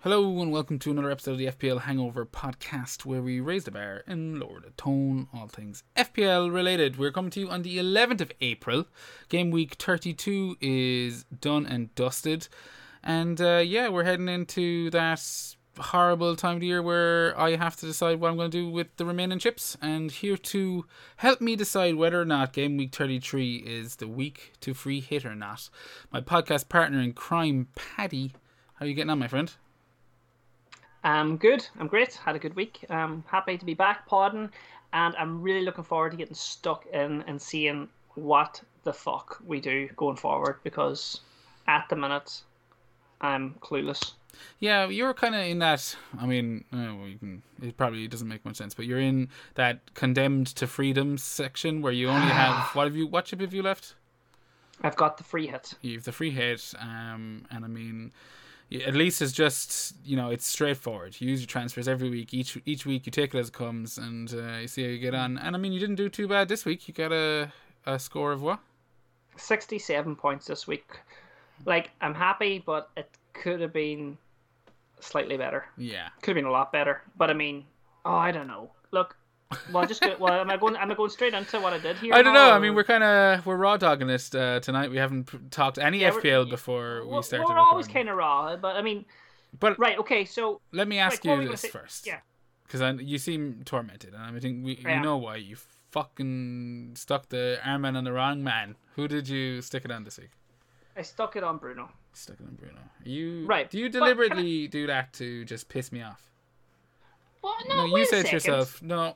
Hello and welcome to another episode of the FPL Hangover podcast where we raise the bar and lower the tone, all things FPL related. We're coming to you on the 11th of April. Game week 32 is done and dusted. And uh, yeah, we're heading into that horrible time of year where I have to decide what I'm going to do with the remaining chips. And here to help me decide whether or not game week 33 is the week to free hit or not, my podcast partner in crime, Paddy. How are you getting on, my friend? I'm good. I'm great. Had a good week. I'm happy to be back pardon. and I'm really looking forward to getting stuck in and seeing what the fuck we do going forward because at the minute I'm clueless. Yeah, you're kind of in that. I mean, uh, well, can, it probably doesn't make much sense, but you're in that condemned to freedom section where you only have what have you? What chip have you left? I've got the free hit. You have the free hit, um, and I mean, at least it's just you know it's straightforward. You use your transfers every week. Each each week you take it as it comes, and uh, you see how you get on. And I mean, you didn't do too bad this week. You got a a score of what? Sixty-seven points this week. Like I'm happy, but it could have been slightly better. Yeah, could have been a lot better. But I mean, oh, I don't know. Look, well, just go, well, am I going? Am I going straight into what I did here? I don't know. Or... I mean, we're kind of we're raw dogging this uh, tonight. We haven't talked any yeah, FPL before we started. We're always kind of raw, but I mean, but right, okay. So let me ask right, you this say, first, yeah, because I you seem tormented, and I think we yeah. you know why you fucking stuck the armband on the wrong man. Who did you stick it on this week? I stuck it on Bruno. Stuck it on Bruno. You right? Do you deliberately I... do that to just piss me off? Well, no, no you said to yourself, no,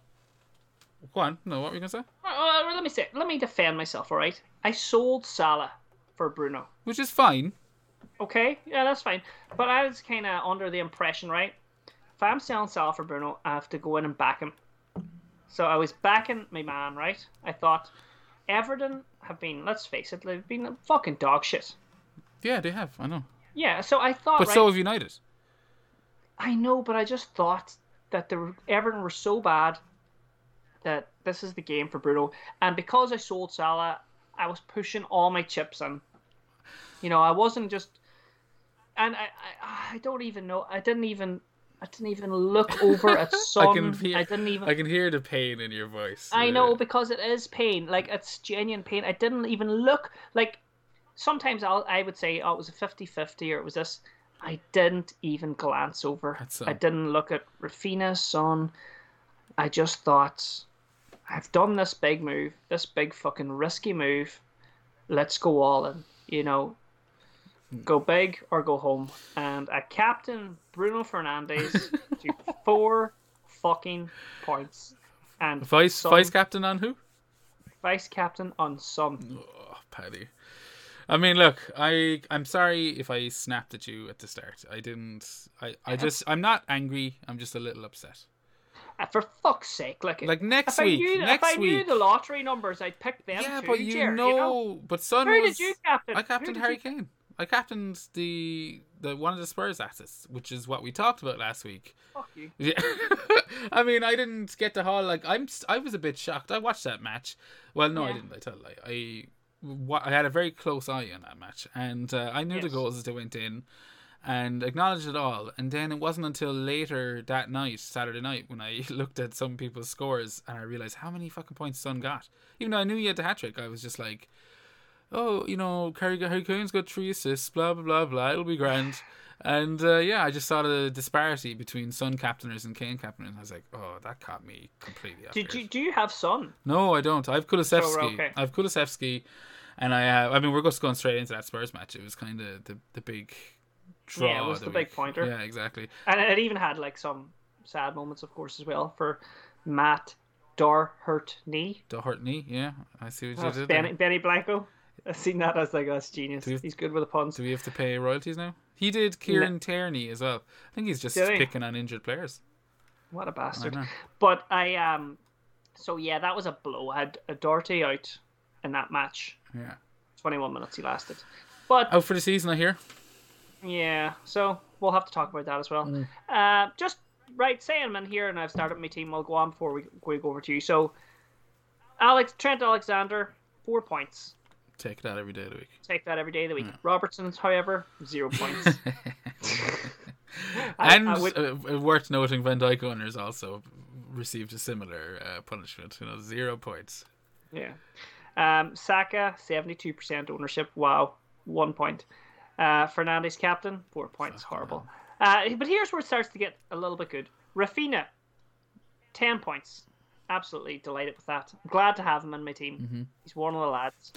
Go on. No, what were you gonna say? Uh, let me say. Let me defend myself. All right. I sold Salah for Bruno, which is fine. Okay, yeah, that's fine. But I was kind of under the impression, right? If I'm selling Salah for Bruno, I have to go in and back him. So I was backing my man, right? I thought Everton have been, let's face it, they've been fucking dog shit. Yeah, they have. I know. Yeah, so I thought. But right, so have United. I know, but I just thought that the Everton were so bad that this is the game for Bruno. And because I sold Salah, I was pushing all my chips in. You know, I wasn't just, and I, I, I don't even know. I didn't even, I didn't even look over at Son. I, can hear, I didn't even. I can hear the pain in your voice. I know because it is pain. Like it's genuine pain. I didn't even look. Like sometimes I'll, I would say, oh, it was a 50-50 or it was this. I didn't even glance over. I didn't look at Raphinha, Son. I just thought I've done this big move, this big fucking risky move. Let's go all in. You know, go big or go home. And a captain Bruno Fernandes to four fucking points. And vice Son, vice captain on who? Vice captain on Son. Oh, Paddy. I mean, look, I I'm sorry if I snapped at you at the start. I didn't. I I just I'm not angry. I'm just a little upset. Uh, for fuck's sake, like like next if week. I knew, next if I knew week. the lottery numbers, I'd pick them. Yeah, too, but you, Jer, know, you know, but Son Who was. did you captain? I captained Harry you... Kane. I captained the the one of the Spurs assets, which is what we talked about last week. Fuck you. Yeah. I mean, I didn't get the whole like I'm. I was a bit shocked. I watched that match. Well, no, yeah. I didn't. I tell you, I I had a very close eye on that match, and uh, I knew yes. the goals as they went in and acknowledged it all. And then it wasn't until later that night, Saturday night, when I looked at some people's scores and I realized how many fucking points Son got. Even though I knew he had the hat trick, I was just like, oh, you know, Harry, Harry Kane's got three assists, blah, blah, blah, blah, it'll be grand. And uh, yeah, I just saw the disparity between Son captainers and Kane captainers. I was like, oh, that caught me completely off Did you, do you have Son? No, I don't. I have Kulusevski. So okay. I have Kulusevski. And I have, I mean, we're just going straight into that Spurs match. It was kind of the, the big draw. Yeah, it was the week. big pointer. Yeah, exactly. And it even had like some sad moments, of course, as well for Matt Doherty. Doherty, yeah, I see what you did. Benny, Benny Blanco. I've seen that as like that's genius. Have, he's good with the puns. Do we have to pay royalties now? He did Kieran no. Tierney as well. I think he's just picking on injured players. What a bastard! I but I um, so yeah, that was a blow. I had a Doherty out in that match. Yeah, twenty-one minutes he lasted. But out for the season, I hear. Yeah, so we'll have to talk about that as well. Mm. Uh, just right, saying I'm in here and I've started my team. I'll go on before we, we go over to you. So Alex Trent Alexander, four points. Take that every day of the week. Take that every day of the week. Yeah. Robertson's, however, zero points. and I, would... uh, worth noting, Van Dijk owners also received a similar uh, punishment. You know, zero points. Yeah. Um, Saka, seventy-two percent ownership. Wow, one point. Uh, Fernandes captain, four points. Horrible. Uh, but here's where it starts to get a little bit good. Raphinha, ten points. Absolutely delighted with that. glad to have him in my team. Mm-hmm. He's one of the lads.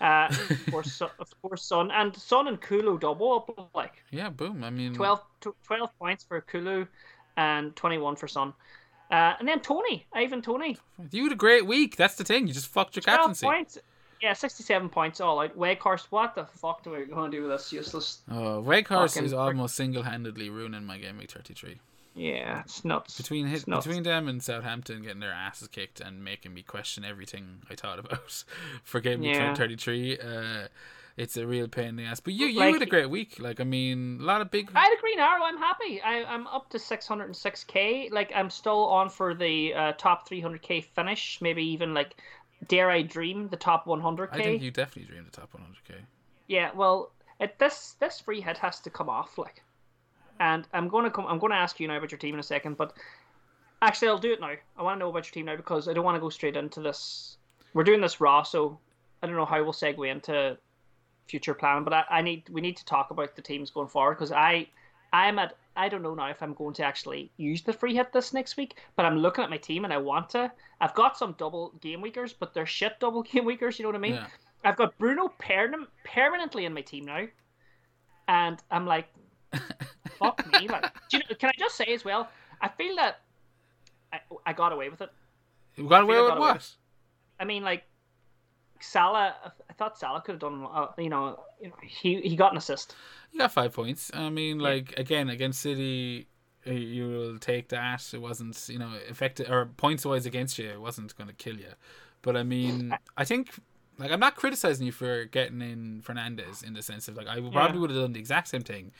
Uh, of course, of Son and Son and Kulu double up like. Yeah, boom. I mean, 12, 12 points for Kulu, and twenty-one for Son. Uh, and then Toney, Ivan Toney. You had a great week. That's the thing. You just fucked your captaincy. Points. Yeah, 67 points all out. Weghorst, what the fuck do we going to do with this useless? Oh, Weghorst is almost single handedly ruining my game week 33. Yeah, it's nuts. Between hit, it's nuts. between them and Southampton getting their asses kicked and making me question everything I thought about for game week yeah. 33, uh, it's a real pain in the ass. But you you like, had a great week. Like I mean, a lot of big. I had a green arrow. I'm happy. I, I'm up to 606k. Like I'm still on for the uh, top 300k finish. Maybe even like, dare I dream the top 100k. I think you definitely dream the top 100k. Yeah. Well, it, this this free hit has to come off. Like, and I'm gonna come. I'm gonna ask you now about your team in a second, but. Actually, I'll do it now. I want to know about your team now because I don't want to go straight into this. We're doing this raw, so I don't know how we'll segue into future planning. But I, I need we need to talk about the teams going forward because I I'm at I don't know now if I'm going to actually use the free hit this next week, but I'm looking at my team and I want to. I've got some double game weekers, but they're shit double game weekers. You know what I mean? Yeah. I've got Bruno per- permanently in my team now, and I'm like, fuck me. Like, you know, can I just say as well? I feel that I, I got away with it. You got away with what? I mean, like Salah, I thought Salah could have done. Uh, you know, he he got an assist. He got five points. I mean, like yeah. again against City, you will take that. It wasn't you know effective or points wise against you. It wasn't going to kill you. But I mean, I think like I'm not criticizing you for getting in Fernandes in the sense of like I probably yeah. would have done the exact same thing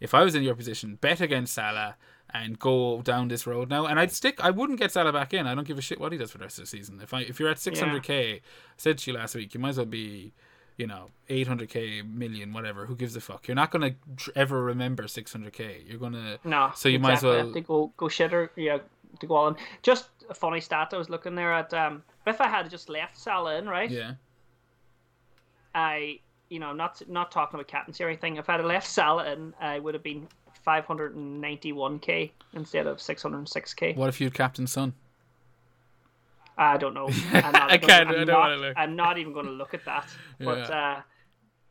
if I was in your position. Bet against Salah and go down this road now. And I'd stick. I wouldn't get Salah back in. I don't give a shit what he does for the rest of the season. If I if you're at 600k, yeah. I said to you last week, you might as well be, you know, 800k, million, whatever. Who gives a fuck? You're not gonna ever remember 600k. You're gonna no. So you exactly. might as well to go go shitter. Yeah, to go on. Just a funny stat. I was looking there at um. If I had just left Salah in, right? Yeah. I you know, I'm not not talking about captaincy or anything. If I had left Salah in, I would have been 591k instead of 606k. What if you had Captain Son? I don't know. i can't. I don't not, want to look. I'm not even going to look at that. But yeah. Uh,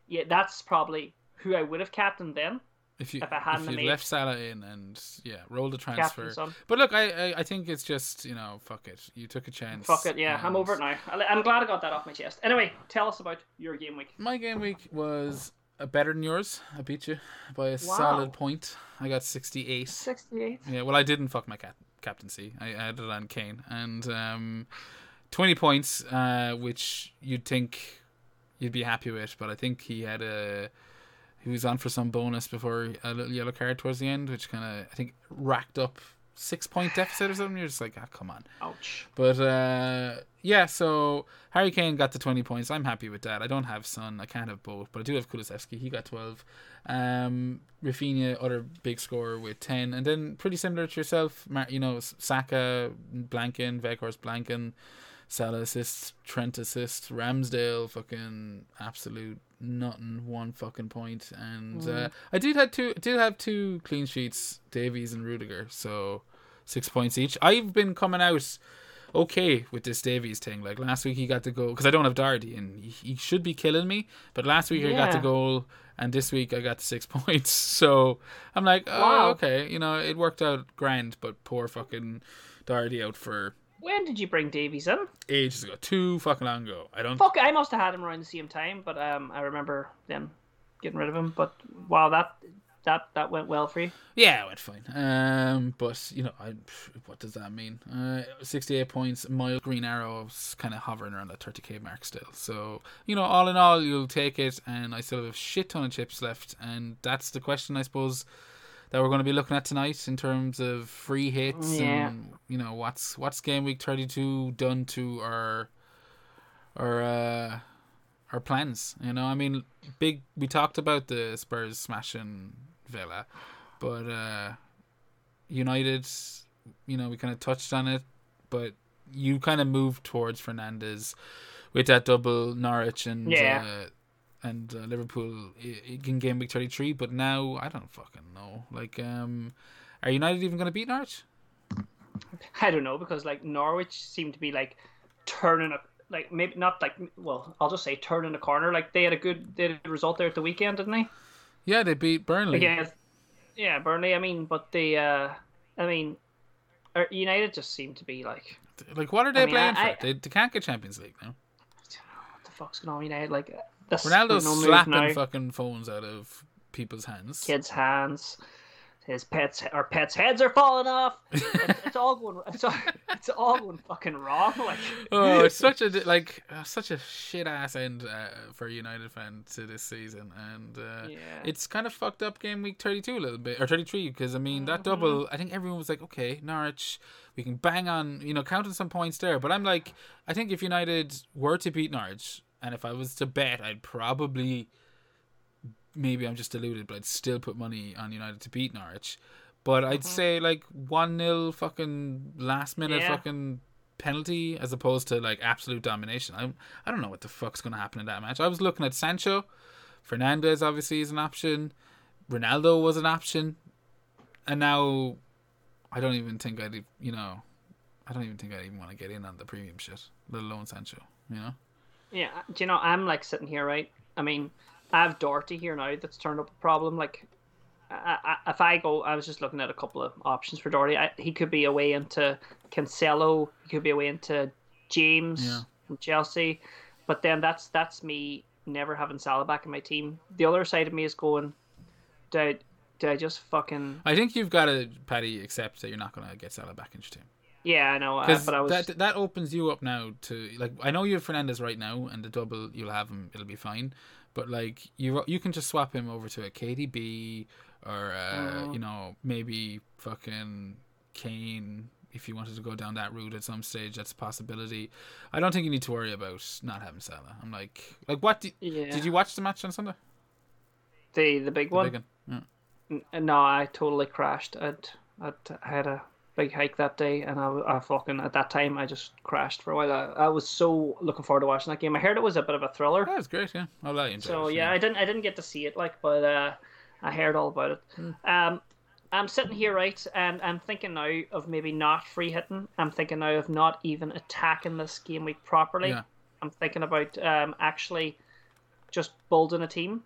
yeah, that's probably who I would have captained then. If you if, I hadn't if you left Salah in and yeah, rolled a transfer. But look, I, I I think it's just you know fuck it. You took a chance. Fuck it. Yeah, I'm over it now. I'm glad I got that off my chest. Anyway, tell us about your game week. My game week was better than yours. I beat you by a wow. solid point. I got 68. 68? Yeah, well, I didn't fuck my cap- captaincy. I added on Kane. And um, 20 points, uh, which you'd think you'd be happy with, but I think he had a. He was on for some bonus before a little yellow card towards the end, which kind of, I think, racked up six point deficit or something. You're just like, ah, come on. Ouch. But uh, yeah, so Harry Kane got the 20 points. I'm happy with that. I don't have Son. I can't have both, but I do have Kulusevski. He got 12. Um, Raphinha, other big scorer with 10. And then pretty similar to yourself, you know, Saka, Blanken, Weghorst, Blanken, Salah assists, Trent assists, Ramsdale, fucking absolute nothing, one fucking point. And mm. uh, I did have two, did have two clean sheets, Davies and Rudiger, so six points each. I've been coming out okay with this Davies thing. Like last week he got the goal because I don't have Doherty and he, he, should be killing me. But last week yeah. I got the goal and this week I got the six points. So I'm like, oh wow. okay, you know it worked out grand, but poor fucking Doherty out for. When did you bring Davies in? Ages ago, too fucking long ago. I don't. Fuck, I must have had him around the same time, but um, I remember them getting rid of him. But wow, that that that went well for you. Yeah, it went fine. Um, but you know, I, what does that mean? Uh, sixty-eight points. mild green arrows kind of hovering around that thirty k mark still. So you know, all in all, you'll take it, and I still have a shit ton of chips left, and that's the question, I suppose, that we're going to be looking at tonight in terms of free hits yeah. and you know what's what's game week thirty-two done to our our uh, our plans. You know, I mean, big. We talked about the Spurs smashing Villa, but uh, United, you know, we kind of touched on it, but you kind of moved towards Fernandes with that double Norwich and yeah. uh, and uh, Liverpool in game week 33 but now I don't fucking know. Like um are United even going to beat Norwich? I don't know because like Norwich seemed to be like turning a like maybe not like well I'll just say turning the corner. Like they had a good they had a result there at the weekend didn't they? Yeah they beat Burnley. Again yeah Burnley I mean but the uh I mean er, United just seem to be like like what are they I mean, playing I, for? I, they, they can't get Champions League now. What the fuck's going on United like Ronaldo's no slapping fucking phones out of people's hands. Kids' hands. His pets, our pets' heads are falling off. it's, all going. It's all, it's all going fucking wrong. Like, oh, it's such a like uh, such a shit ass end uh, for United fan to this season, and uh, yeah. it's kind of fucked up game week thirty two a little bit or thirty three because I mean that mm-hmm. double. I think everyone was like, okay, Norwich, we can bang on, you know, counting some points there. But I'm like, I think if United were to beat Norwich, and if I was to bet, I'd probably maybe I'm just deluded, but I'd still put money on United to beat Norwich. But I'd mm-hmm. say like one 0 fucking last minute yeah. fucking penalty as opposed to like absolute domination. I I don't know what the fuck's gonna happen in that match. I was looking at Sancho, Fernandes obviously is an option, Ronaldo was an option, and now I don't even think I'd you know I don't even think I'd even want to get in on the premium shit, let alone Sancho. You know. Yeah, do you know I'm like sitting here, right? I mean, I have Doherty here now that's turned up a problem. Like, I, I, if I go, I was just looking at a couple of options for Doherty. I, he could be away into Cancelo. He could be away into James yeah. from Chelsea. But then that's that's me never having Salah back in my team. The other side of me is going, do I, do I just fucking? I think you've got to, Paddy, accept that you're not going to get Salah back in your team. Yeah, I know. Uh, but I was that that opens you up now to like I know you have Fernandes right now, and the double you'll have him. It'll be fine. But like you you can just swap him over to a KDB or uh, you know maybe fucking Kane if you wanted to go down that route at some stage. That's a possibility. I don't think you need to worry about not having Salah. I'm like like what? Do, yeah. Did you watch the match on Sunday? The the big the one. Big one. Yeah. No, I totally crashed. I'd, I'd I had a big hike that day, and I, I fucking at that time I just crashed for a while. I, I was so looking forward to watching that game. I heard it was a bit of a thriller. That was great, yeah. I'll let you So it, yeah, I didn't I didn't get to see it like, but uh, I heard all about it. Hmm. Um, I'm sitting here right, and I'm thinking now of maybe not free hitting. I'm thinking now of not even attacking this game week properly. Yeah. I'm thinking about um, actually just building a team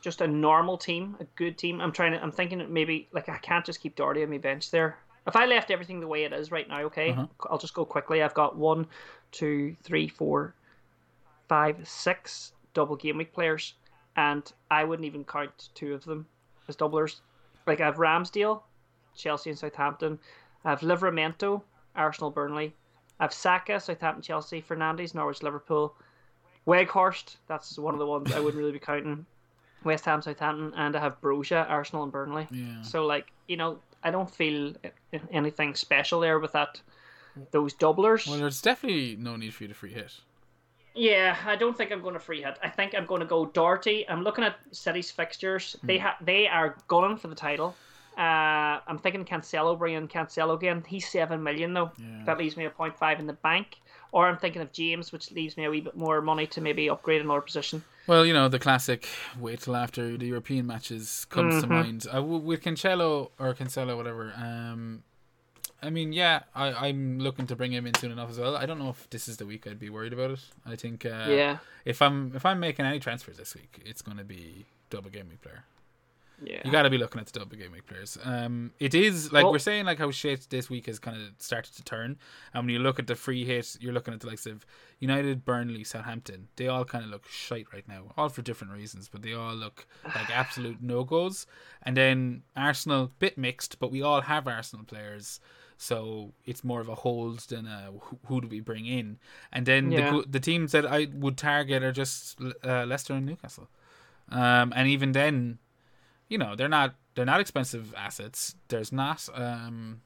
just a normal team, a good team. I'm trying to. I'm thinking maybe like I can't just keep Doherty on my bench there. If I left everything the way it is right now, okay, uh-huh. I'll just go quickly. I've got one, two, three, four, five, six double game week players, and I wouldn't even count two of them as doublers. Like I have Ramsdale, Chelsea and Southampton. I have Livramento, Arsenal, Burnley. I have Saka, Southampton, Chelsea. Fernandes, Norwich, Liverpool. Weghorst, that's one of the ones I wouldn't really be counting. West Ham, Southampton, and I have Broja, Arsenal, and Burnley. Yeah. So like you know, I don't feel anything special there with that those doublers. Well, there's definitely no need for you to free hit. Yeah, I don't think I'm going to free hit. I think I'm going to go Doherty. I'm looking at City's fixtures. Mm. They ha- they are gunning for the title. Uh, I'm thinking Cancelo, bringing Cancelo again. He's seven million though. Yeah. That leaves me a point five in the bank. Or I'm thinking of James, which leaves me a wee bit more money to maybe upgrade another position. Well, you know the classic wait till after the European matches comes mm-hmm. to mind. Uh, with Cancelo or Cancelo, whatever. Um, I mean, yeah, I, I'm looking to bring him in soon enough as well. I don't know if this is the week I'd be worried about it. I think, uh, yeah, if I'm if I'm making any transfers this week, it's going to be double game week player. Yeah. You got to be looking at the double game week players. Um, it is like well, we're saying like how shit this week has kind of started to turn, and when you look at the free hit, you're looking at the likes of United, Burnley, Southampton. They all kind of look shite right now, all for different reasons, but they all look like absolute no goes. And then Arsenal, bit mixed, but we all have Arsenal players. So it's more of a hold than a who, who do we bring in, and then yeah. the the teams that I would target are just uh, Leicester and Newcastle, um, and even then you know they're not they're not expensive assets. There's not um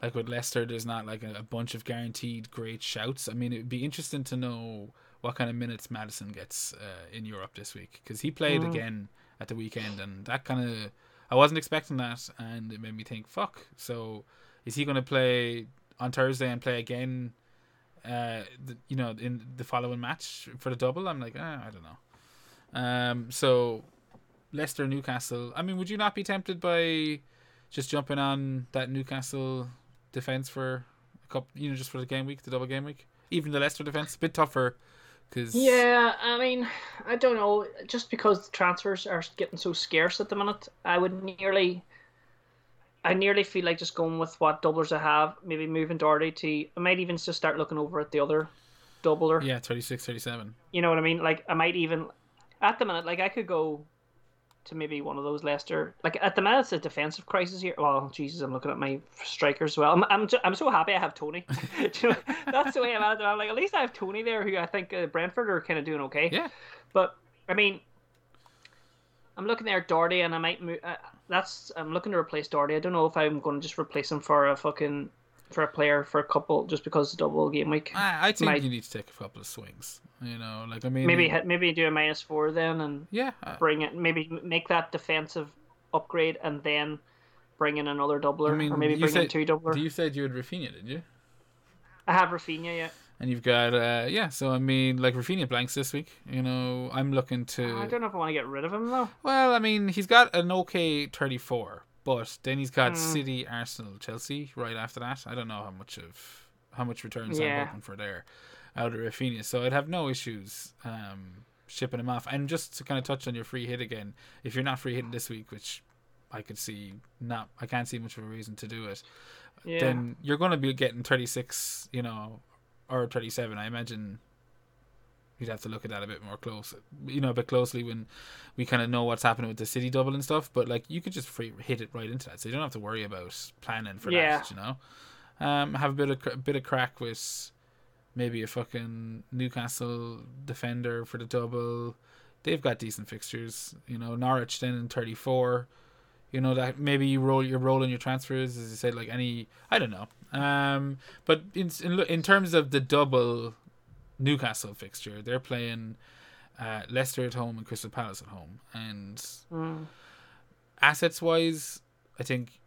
like with Leicester, there's not like a, a bunch of guaranteed great shouts. I mean, it'd be interesting to know what kind of minutes Maddison gets uh, in Europe this week because he played mm. again at the weekend, and that kind of I wasn't expecting that, and it made me think, fuck. So is he going to play on Thursday and play again? Uh, the, you know, in the following match for the double, I'm like, ah, I don't know. Um, so Leicester Newcastle. I mean, would you not be tempted by just jumping on that Newcastle defense for a couple, you know, just for the game week, the double game week? Even the Leicester defense, a bit tougher. Cause... Yeah, I mean, I don't know. Just because the transfers are getting so scarce at the minute, I would nearly, I nearly feel like just going with what doublers I have. Maybe moving Doherty to. I might even just start looking over at the other doubler. Yeah, 36, 37. You know what I mean? Like I might even, at the minute, like I could go to maybe one of those Leicester. Like at the minute, it's a defensive crisis here. Well, Jesus, I'm looking at my strikers as well. I'm I'm, I'm so happy I have Toney. you know, that's the way I'm at. I'm like, at least I have Toney there, who I think uh, Brentford are kind of doing okay. Yeah. But I mean, I'm looking there at Doherty, and I might move. Uh, that's I'm looking to replace Doherty. I don't know if I'm going to just replace him for a fucking for a player for a couple just because it's double game week. I, I think might, you need to take a couple of swings. You know, like I mean, maybe hit, maybe do a minus four then, and yeah, uh, bring it. Maybe make that defensive upgrade, and then bring in another doubler, I mean, or maybe bring said, in two doubler. You said you had Raphinha, did you? I have Raphinha, yeah. And you've got uh yeah, so I mean like Raphinha blanks this week. You know, I'm looking to. I don't know if I want to get rid of him though. Well, I mean, he's got an okay 34, but then he's got mm. City, Arsenal, Chelsea right after that. I don't know how much of how much returns yeah. I'm hoping for there out of Raphinha. So I'd have no issues um, shipping him off. And just to kind of touch on your free hit again, if you're not free hitting this week, which I could see not, I can't see much of a reason to do it. Yeah. Then you're going to be getting 36, you know, or 37. I imagine you'd have to look at that a bit more close, you know, a bit closely when we kind of know what's happening with the city double and stuff. But like, you could just free hit it right into that, so you don't have to worry about planning for yeah. that. You know, um, have a bit of a bit of crack with maybe a fucking Newcastle defender for the double. They've got decent fixtures, you know. Norwich then in thirty four. You know that maybe you roll you're rolling your transfers as you said like any I don't know. Um, but in in, in terms of the double Newcastle fixture. They're playing uh, Leicester at home and Crystal Palace at home. And mm. assets wise, I think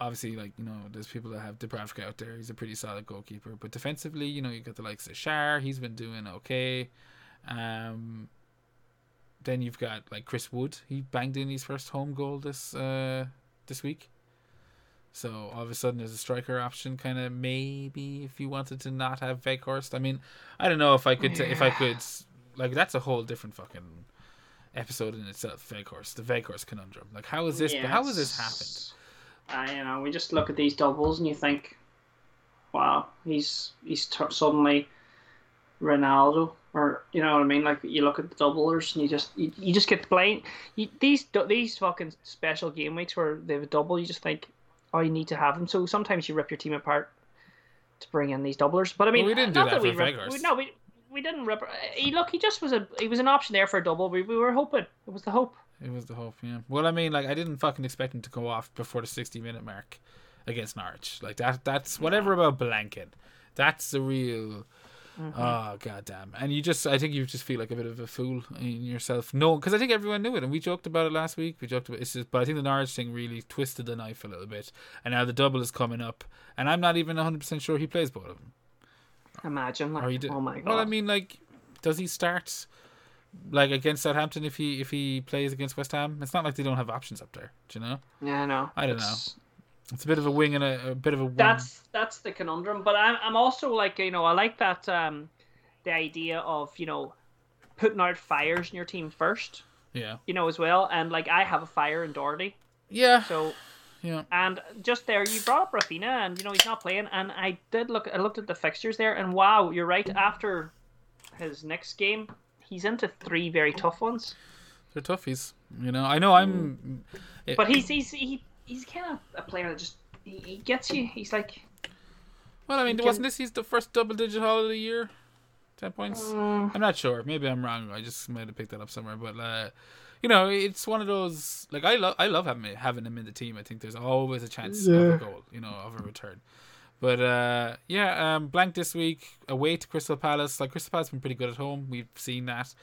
obviously like you know there's people that have Dubravka out there. He's a pretty solid goalkeeper. But defensively, you know you got the likes of Schär. He's been doing okay. Um, then you've got like Chris Wood. He banged in his first home goal this uh, this week. So all of a sudden, there's a striker option, kind of maybe if you wanted to not have Weghorst. I mean, I don't know if I could, t- if I could, like that's a whole different fucking episode in itself. Weghorst, the Weghorst conundrum. Like, how is this? Yes. How has this happened? I you know we just look at these doubles and you think, wow, he's he's t- suddenly Ronaldo, or you know what I mean? Like you look at the doublers and you just you, you just get blind. You, these these fucking special game weeks where they have a double, you just think oh, you need to have them. So sometimes you rip your team apart to bring in these doublers. But I mean, well, we didn't do that, that we rip, we, no, we we didn't rip. Uh, he look, he just was a he was an option there for a double. We, we were hoping it was the hope. It was the hope, yeah. Well, I mean, like I didn't fucking expect him to go off before the sixty minute mark against Norwich. Like that. That's whatever about blanket. That's the real Mm-hmm. Oh goddamn! And you just, I think you just feel like a bit of a fool in yourself. No, because I think everyone knew it, and we joked about it last week. We joked about it's just, but I think the Norwich thing really twisted the knife a little bit, and now the double is coming up, and I'm not even 100 percent sure he plays both of them. Imagine, like, did, oh my god! Well, I mean, like, does he start? like against Southampton if he if he plays against West Ham. It's not like they don't have options up there. Do you know? Yeah, no. I don't it's, know. It's a bit of a wing and a, a bit of a. Wing. That's that's the conundrum, but I'm I'm also like you know I like that um the idea of you know putting out fires in your team first. Yeah. You know as well, and like I have a fire in Doherty. Yeah. So. Yeah. And just there, you brought up Raphinha, and you know he's not playing. And I did look. I looked at the fixtures there, and wow, you're right. After his next game, he's into three very tough ones. They're toughies. You know, I know I'm. But he's he's he he's kind of a player that just he, he gets you. He's like. Well, I mean, wasn't this he's the first double-digit haul of the year? Ten points. Mm. I'm not sure. Maybe I'm wrong. I just might have picked that up somewhere. But uh, you know, it's one of those like I love I love having having him in the team. I think there's always a chance yeah. of a goal, you know, of a return. But uh, yeah, um, blank this week away to Crystal Palace. Like Crystal Palace has been pretty good at home. We've seen that,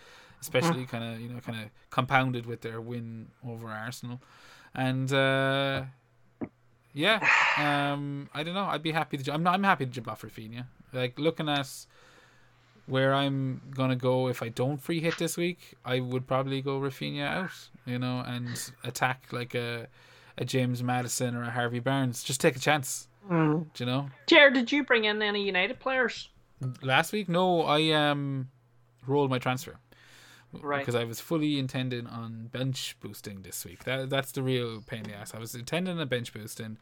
especially kind of you know kind of compounded with their win over Arsenal, and uh, yeah, um, I don't know. I'd be happy to. I'm not. I'm happy to jump off Raphinha. Like looking at where I'm gonna go if I don't free hit this week, I would probably go Raphinha out, you know, and attack like a a James Maddison or a Harvey Barnes. Just take a chance. Mm. Do you know? Jared, did you bring in any United players? Last week? No, I um rolled my transfer. Right. Because I was fully intending on bench boosting this week. That that's the real pain in the ass. I was intending a bench boosting.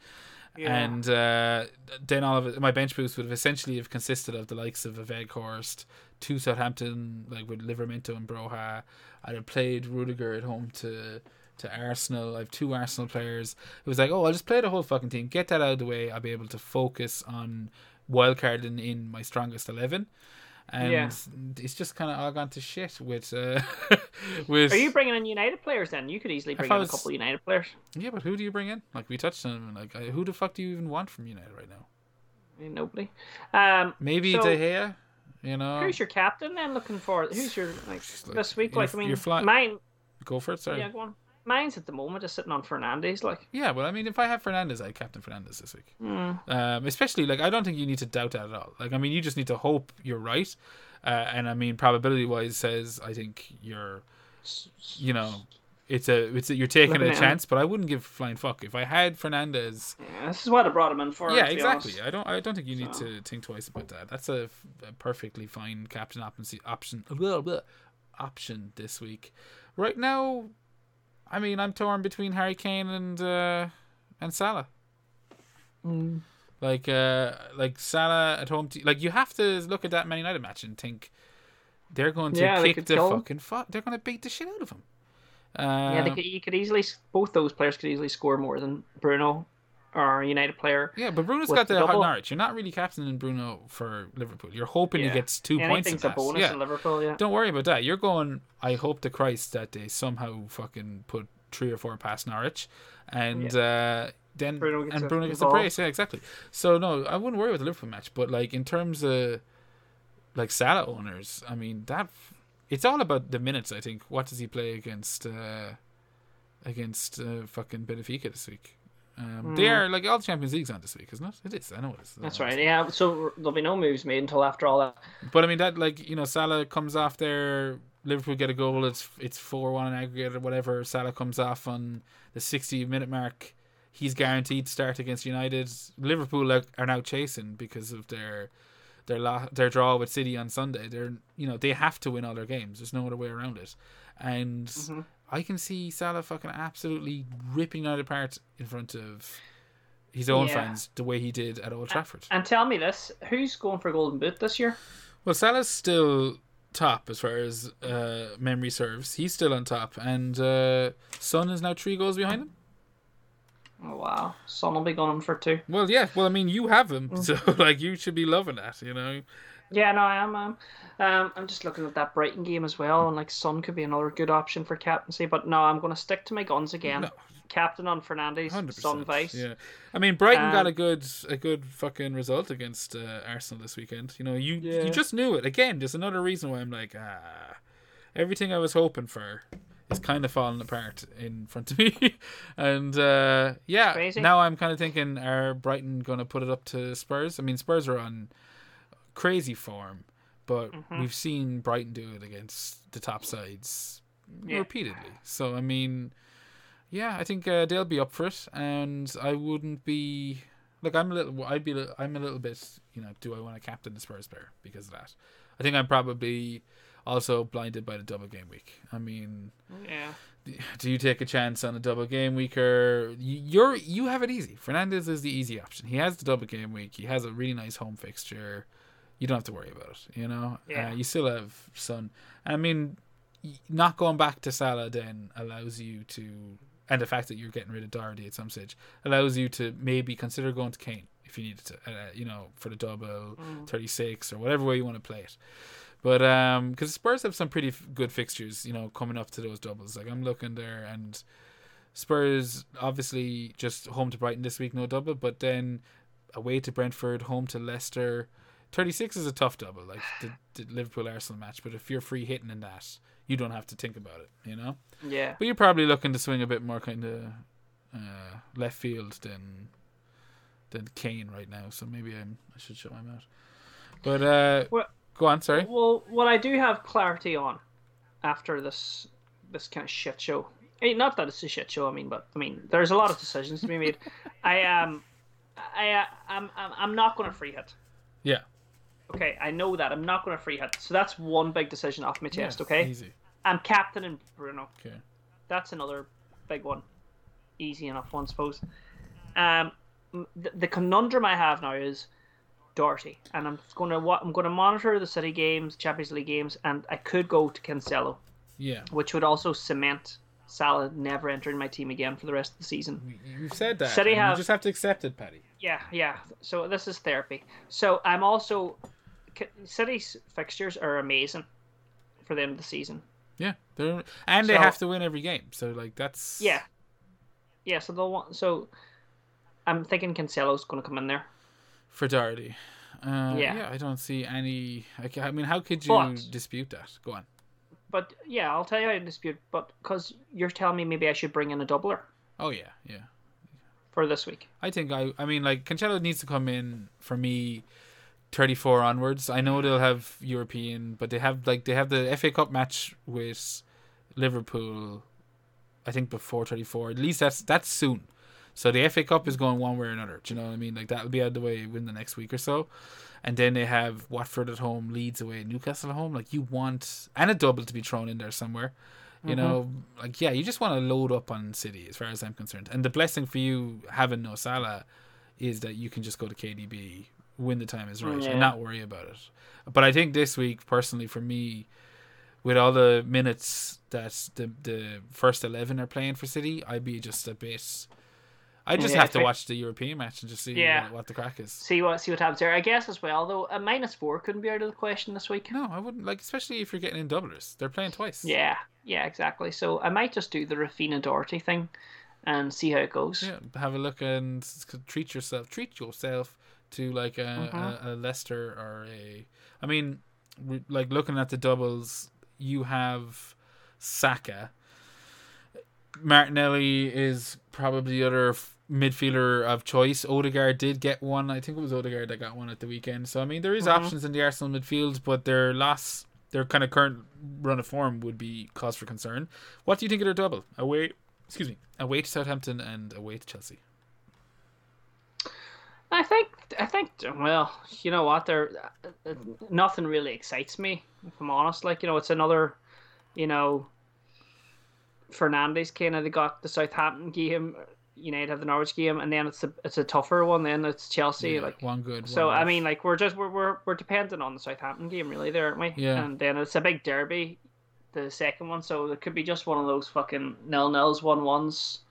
Yeah. And uh, then all of it, my bench boost would have essentially have consisted of the likes of a Weghorst, two Southampton, like with Livramento and Broja. I'd have played Rudiger at home to to Arsenal. I have two Arsenal players. It was like, oh, I'll just play the whole fucking team, get that out of the way. I'll be able to focus on wildcarding in my strongest eleven. And yeah. it's just kind of all gone to shit with. Uh, with. Are you bringing in United players then? You could easily bring in was, a couple of United players. Yeah, but who do you bring in? Like we touched on, like who the fuck do you even want from United right now? nobody. Um, Maybe so, De Gea. You know, who's your captain then? Looking for who's your like, like this week? Like I mean, fly- mine. Go for it. Sorry. Yeah, go on. Mine's at the moment is sitting on Fernandes, like. Yeah, well, I mean, if I have Fernandes, I captain Fernandes this week. Mm. Um, especially like I don't think you need to doubt that at all. Like, I mean, you just need to hope you're right, uh, and I mean, probability wise says I think you're, you know, it's a it's a, you're taking a chance, but I wouldn't give a flying fuck if I had Fernandes. Yeah, this is what I brought him in for. Yeah, exactly. I don't I don't think you need so. to think twice about that. That's a, a perfectly fine captain option option option this week. Right now, I mean, I'm torn between Harry Kane and uh, and Salah. Mm. Like, uh, like Salah at home. T- like, you have to look at that Man United match and think they're going to yeah, kick the fucking. fuck. they're going to beat the shit out of him. Uh, yeah, they could, you could easily. Both those players could easily score more than Bruno or United player. Yeah, but Bruno's got the, the Norwich. You're not really captaining Bruno for Liverpool. You're hoping yeah. he gets two Anything's points. a bonus yeah. in Liverpool. Yeah. Don't worry about that. You're going. I hope to Christ that they somehow fucking put three or four past Norwich, and yeah. uh, then Bruno and Bruno gets the praise. Yeah, exactly. So no, I wouldn't worry about the Liverpool match. But like in terms of like Salah owners, I mean that it's all about the minutes. I think. What does he play against? Uh, against uh, fucking Benfica this week. Um, mm. They are like all the Champions League's on this week, isn't it? It is. I know it is. That's right. Yeah. So there'll be no moves made until after all that. But I mean that like you know Salah comes off there. Liverpool get a goal. It's it's four one in aggregate or whatever. Salah comes off on the sixty minute mark. He's guaranteed to start against United. Liverpool are, are now chasing because of their their la- their draw with City on Sunday. They're you know they have to win all their games. There's no other way around it. And mm-hmm. I can see Salah fucking absolutely ripping out apart in front of his own yeah. fans the way he did at Old Trafford. And, and tell me this: who's going for Golden Boot this year? Well, Salah's still top as far as uh, memory serves. He's still on top, and uh, Son is now three goals behind him. Oh wow, Son will be going for two. Well, yeah. Well, I mean, you have him, mm. so like you should be loving that, you know. Yeah, no, I am. Um, um, I'm just looking at that Brighton game as well, and like Son could be another good option for captaincy. But no, I'm going to stick to my guns again. No. Captain on Fernandes, Son vice. Yeah, I mean Brighton um, got a good a good fucking result against uh, Arsenal this weekend. You know, you yeah. you just knew it. Again, there's another reason why I'm like ah, everything I was hoping for is kind of falling apart in front of me. and uh, yeah, now I'm kind of thinking, are Brighton going to put it up to Spurs? I mean, Spurs are on crazy form, but mm-hmm. we've seen Brighton do it against the top sides yeah. repeatedly. So I mean, yeah, I think uh, they'll be up for it, and I wouldn't be like I'm a little. I'd be. I'm a little bit. You know, do I want to captain the Spurs player because of that? I think I'm probably also blinded by the double game week. I mean, yeah. Do you take a chance on a double game week or you're you have it easy? Fernandes is the easy option. He has the double game week. He has a really nice home fixture you don't have to worry about it. You know, yeah. Uh, you still have Son. I mean, not going back to Salah then allows you to, and the fact that you're getting rid of Doherty at some stage allows you to maybe consider going to Kane if you needed to, uh, you know, for the double mm. 36 or whatever way you want to play it. But um, because Spurs have some pretty f- good fixtures, you know, coming up to those doubles. Like I'm looking there, and Spurs obviously just home to Brighton this week, no double, but then away to Brentford, home to Leicester. 36 is a tough double, like the, the Liverpool Arsenal match. But if you're free hitting in that, you don't have to think about it, you know. Yeah. But you're probably looking to swing a bit more kind of uh, left field than than Kane right now. So maybe I'm, I should shut my mouth. But uh, well, go on. Sorry. Well, what I do have clarity on after this this kind of shit show. Hey, not that it's a shit show. I mean, but I mean, there's a lot of decisions to be made. I am, um, I, uh, I'm, I'm, I'm not going to free hit. Yeah. Okay, I know that I'm not going to free hit. So that's one big decision off my chest. Yeah, okay. Easy. I'm captain in Bruno. Okay. That's another big one. Easy enough one, I suppose. Um, the, the conundrum I have now is Doherty, and I'm going to I'm going to monitor the City games, Champions League games, and I could go to Cancelo. Yeah. Which would also cement Salah never entering my team again for the rest of the season. You've said that. City have, you just have to accept it, Paddy. Yeah, yeah. So this is therapy. So I'm also City's fixtures are amazing for the end of the season. Yeah, they're and they have to win every game. So like that's yeah, yeah. So they'll want. So I'm thinking Cancelo's going to come in there for Doherty. Uh, yeah. yeah, I don't see any. I mean, how could you but, dispute that? Go on. But yeah, I'll tell you I dispute. But because you're telling me maybe I should bring in a doubler. Oh yeah, yeah. For this week. I think I. I mean, like Cancelo needs to come in for me. 34 onwards. I know they'll have European, but they have like they have the FA Cup match with Liverpool. I think before 34. At least that's that's soon. So the FA Cup is going one way or another. Do you know what I mean? Like that'll be out of the way within the next week or so. And then they have Watford at home, Leeds away, Newcastle at home. Like you want and a double to be thrown in there somewhere. You mm-hmm. know, like yeah, you just want to load up on City as far as I'm concerned. And the blessing for you having no Salah is that you can just go to KDB when the time is right yeah. and not worry about it. But I think this week, personally, for me, with all the minutes that the the first eleven are playing for City, I'd be just a bit I just yeah, have to watch the European match and just see yeah. what, what, the crack is. See what see what happens there. I guess as well though, a minus four couldn't be out of the question this week. No, I wouldn't like especially if you're getting in doublers. They're playing twice. Yeah, yeah, exactly. So I might just do the Raphinha Doherty thing and see how it goes. Yeah, have a look and treat yourself treat yourself to like a, mm-hmm. a, a Leicester or a I mean like looking at the doubles, you have Saka Martinelli is probably the other midfielder of choice. Odegaard did get one. I think it was Odegaard that got one at the weekend. So I mean, there is mm-hmm. options in the Arsenal midfield, but their last, their kind of current run of form would be cause for concern. What do you think of their double away? Excuse me, away to Southampton and away to Chelsea. I think I think well, you know what? There, nothing really excites me. If I'm honest, like you know, it's another, you know, Fernandes kind of they got the Southampton game, United have the Norwich game, and then it's a it's a tougher one. Then it's Chelsea, yeah, like one good. So one I mean, like we're just we're, we're we're dependent on the Southampton game, really, there, aren't we? Yeah. And then it's a big derby, the second one, so it could be just one of those fucking nil nils, one ones.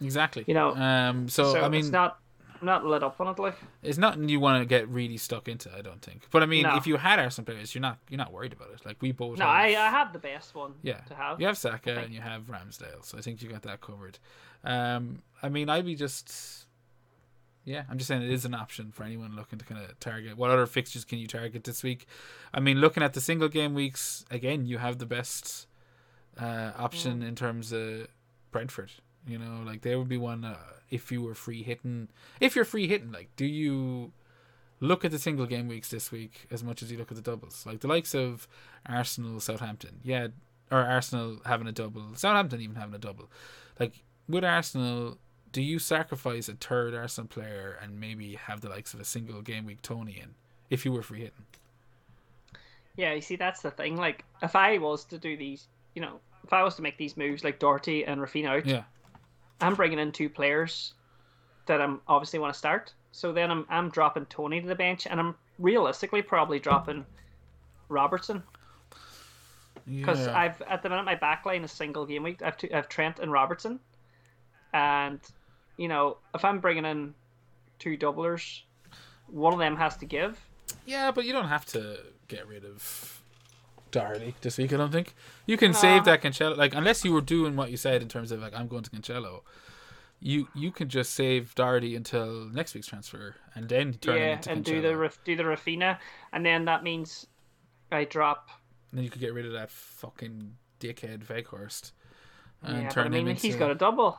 Exactly. You know. Um. So, so I mean, it's not not lit up on it. Like it's nothing you want to get really stuck into. I don't think. But I mean, no. if you had Arsenal players, you're not you're not worried about it. Like we both. No, have, I I have the best one. Yeah. To have. You have Saka and you have Ramsdale, so I think you got that covered. Um, I mean, I'd be just. Yeah, I'm just saying it is an option for anyone looking to kind of target. What other fixtures can you target this week? I mean, looking at the single game weeks, again, you have the best uh, option mm. in terms of Brentford. You know, like there would be one. Uh, if you were free hitting if you're free hitting like do you look at the single game weeks this week as much as you look at the doubles? Like the likes of arsenal southampton yeah or arsenal having a double southampton even having a double. Like with arsenal do you sacrifice a third arsenal player and maybe have the likes of a single game week Toney in if you were free hitting? Yeah you see that's the thing. Like if i was to do these you know if i was to make these moves like Doherty and Raphinha out yeah I'm bringing in two players that I'm obviously want to start. So then I'm I'm dropping Toney to the bench, and I'm realistically probably dropping Robertson because yeah. I've at the minute my backline is single game week. I've two, I've Trent and Robertson, and you know if I'm bringing in two doublers, one of them has to give. Yeah, but you don't have to get rid of Doherty this week. I don't think you can save that Cancelo. Like unless you were doing what you said in terms of like I'm going to Cancelo, you you can just save Doherty until next week's transfer and then turn yeah, into and Cancelo. do the do the Raphinha, and then that means I drop. And then you could get rid of that fucking dickhead Weghorst. And yeah, turn I mean, him into... he's got a double.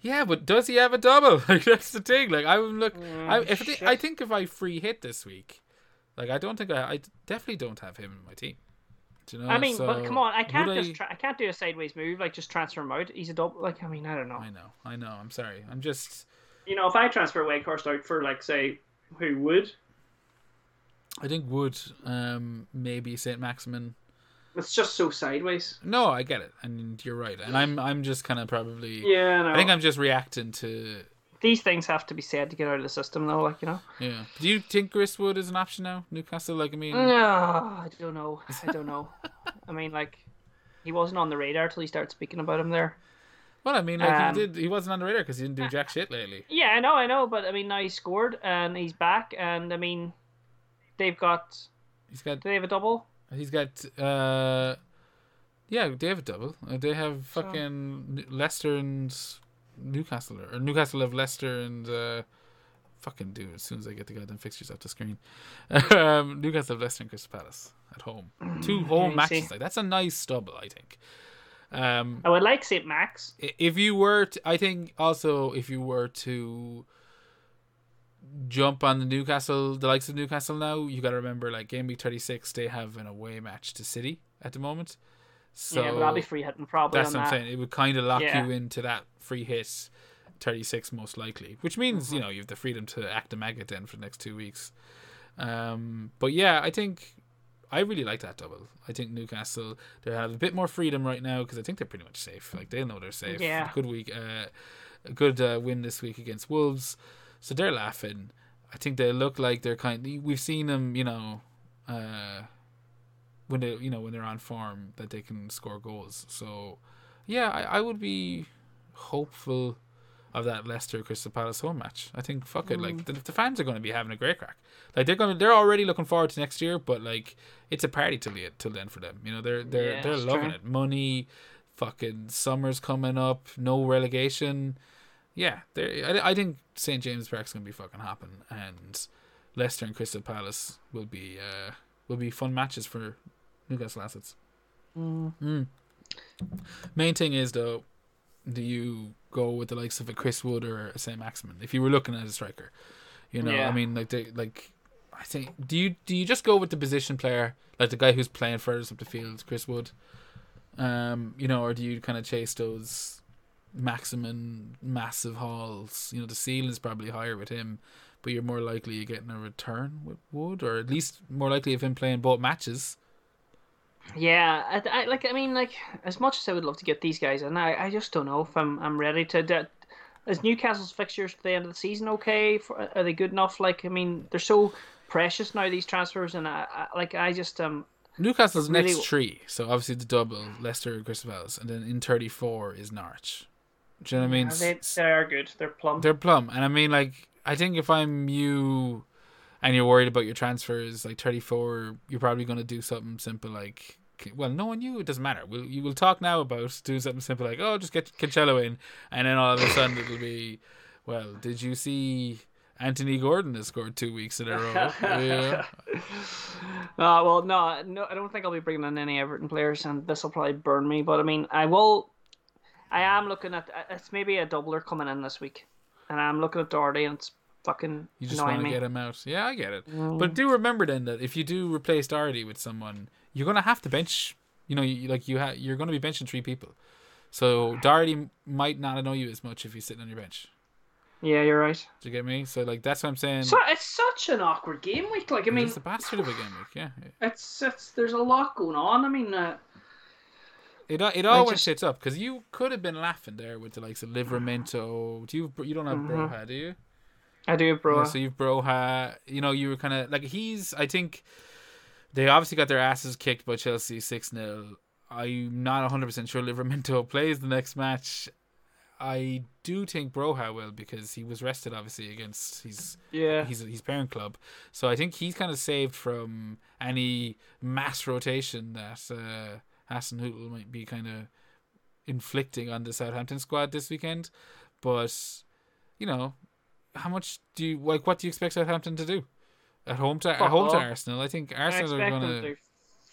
Yeah, but does he have a double? Like that's the thing. Like I would look. Mm, I, if I think if I free hit this week, like I don't think I, I definitely don't have him in my team. Do you know? I mean, so, but come on, I can't just tra- I can't do a sideways move like just transfer him out. He's a double. Like I mean, I don't know. I know, I know. I'm sorry. I'm just. You know, if I transfer Weghorst out for like say who would. I think would um, maybe Saint Maximin. It's just so sideways. No, I get it, and you're right. And I'm I'm just kind of probably. Yeah, no. I think I'm just reacting to these things have to be said to get out of the system, though. Like you know. Yeah. Do you think Chris Wood is an option now? Newcastle, like I mean. No, I don't know. I don't know. I mean, like, he wasn't on the radar till he started speaking about him there. Well, I mean, like um, he did. He wasn't on the radar because he didn't do jack shit lately. Yeah, I know, I know, but I mean, now he scored and he's back, and I mean, they've got. He's got. Do they have a double? He's got. uh Yeah, they have a double. Uh, they have fucking so. Leicester and Newcastle or Newcastle of Leicester and uh, fucking do as soon as I get the goddamn fixtures off the screen. um, Newcastle of Leicester and Crystal Palace at home. Two mm, home matches. Like that's a nice stubble, I think. Um, I would like St. Max. If you were, to, I think also if you were to jump on the Newcastle, the likes of Newcastle now, you got to remember like game week thirty six, they have an away match to City at the moment. So yeah, but I'll be free hitting probably. That's what I'm saying. It would kind of lock yeah. you into that free hit, thirty six most likely, which means mm-hmm. you know you have the freedom to act a maggot then for the next two weeks. Um, but yeah, I think I really like that double. I think Newcastle they have a bit more freedom right now because I think they're pretty much safe. Like they know they're safe. Yeah. Good week, uh, a good uh, win this week against Wolves, so they're laughing. I think they look like they're kind. Of, we've seen them, you know. Uh, when they you know when they're on form that they can score goals. So yeah, I, I would be hopeful of that Leicester Crystal Palace home match. I think fuck it, like mm. the, the fans are going to be having a great crack. Like they're going to, they're already looking forward to next year, but like it's a party till the till then for them. You know they're they're yeah, they're loving true. it. Money, fucking summer's coming up, no relegation. Yeah, they I, I think St James Park's going to be fucking hopping, and Leicester and Crystal Palace will be uh will be fun matches for Newcastle assets. Mm. Mm. Main thing is though, do you go with the likes of a Chris Wood or a Saint Maximin if you were looking at a striker? You know, yeah. I mean, like they like. I think do you do you just go with the position player like the guy who's playing furthest up the field, Chris Wood, um, you know, or do you kind of chase those Maximin massive hauls? You know, the ceiling's probably higher with him, but you're more likely you're getting a return with Wood, or at least more likely of him playing both matches. Yeah, I, I, like. I mean, like as much as I would love to get these guys in, I, I just don't know if I'm I'm ready to. De- is Newcastle's fixtures to the end of the season okay? For, are they good enough? Like, I mean, they're so precious now these transfers, and I, I like I just um. Newcastle's really... next three, so obviously the double Leicester, and Crystal Palace, and then in thirty four is Norwich. Do you know what I mean? They, they are good. They're plumb. They're plumb, and I mean, like, I think if I'm you and you're worried about your transfers, like 34, you're probably going to do something simple like, well, no one knew. It doesn't matter. We'll you will talk now about doing something simple like, oh, just get Cancelo in, and then all of a sudden it'll be, well, did you see Anthony Gordon has scored two weeks in a row? yeah. Uh, well, no, no, I don't think I'll be bringing in any Everton players, and this will probably burn me. But I mean, I will. I am looking at it's maybe a doubler coming in this week, and I'm looking at Doherty, and it's fucking you just want to get him out. Yeah, I get it. Mm. But do remember then that if you do replace Doherty with someone, you're gonna have to bench. You know, you, like you have, you're gonna be benching three people. So Doherty might not annoy you as much if he's sitting on your bench. Yeah, you're right. Do you get me? So like that's what I'm saying. So it's such an awkward game week. Like I mean, it's a bastard of a game week. Yeah. It's it's there's a lot going on. I mean. Uh, it it all went shits up because you could have been laughing there with the likes of Livramento. Do you you don't have mm-hmm. Broja, do you? I do, bro. Yeah, so you've Broja. You know, you were kind of like he's. I think they obviously got their asses kicked by Chelsea six 0 I'm not 100 percent sure Livramento plays the next match. I do think Broja will because he was rested obviously against his yeah his his parent club. So I think he's kind of saved from any mass rotation that uh, Hasenhüttl might be kind of inflicting on the Southampton squad this weekend. But you know, how much do you like? What do you expect Southampton to do at home to at home to Arsenal? I think Arsenal I are going to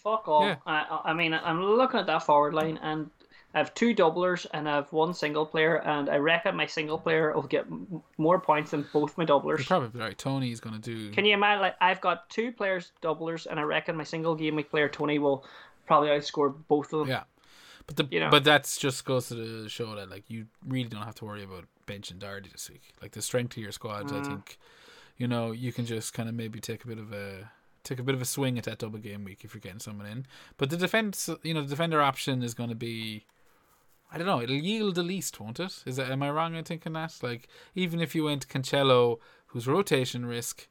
fuck off. Yeah. I, I mean, I'm looking at that forward line, and I have two doublers and I have one single player, and I reckon my single player will get m- more points than both my doublers. You're probably right. Toney's going to do. Can you imagine? Like, I've got two players doublers, and I reckon my single game week player Toney will probably outscore both of them. Yeah, but the you know? but that's just goes to the show that like you really don't have to worry about benching Doherty this week. Like the strength of your squad, mm. I think, you know, you can just kind of maybe take a bit of a take a bit of a swing at that double game week if you're getting someone in. But the defense, you know, the defender option is going to be I don't know. It'll yield the least, won't it? Is that am I wrong in thinking that? Like even if you went Cancelo, whose rotation risk,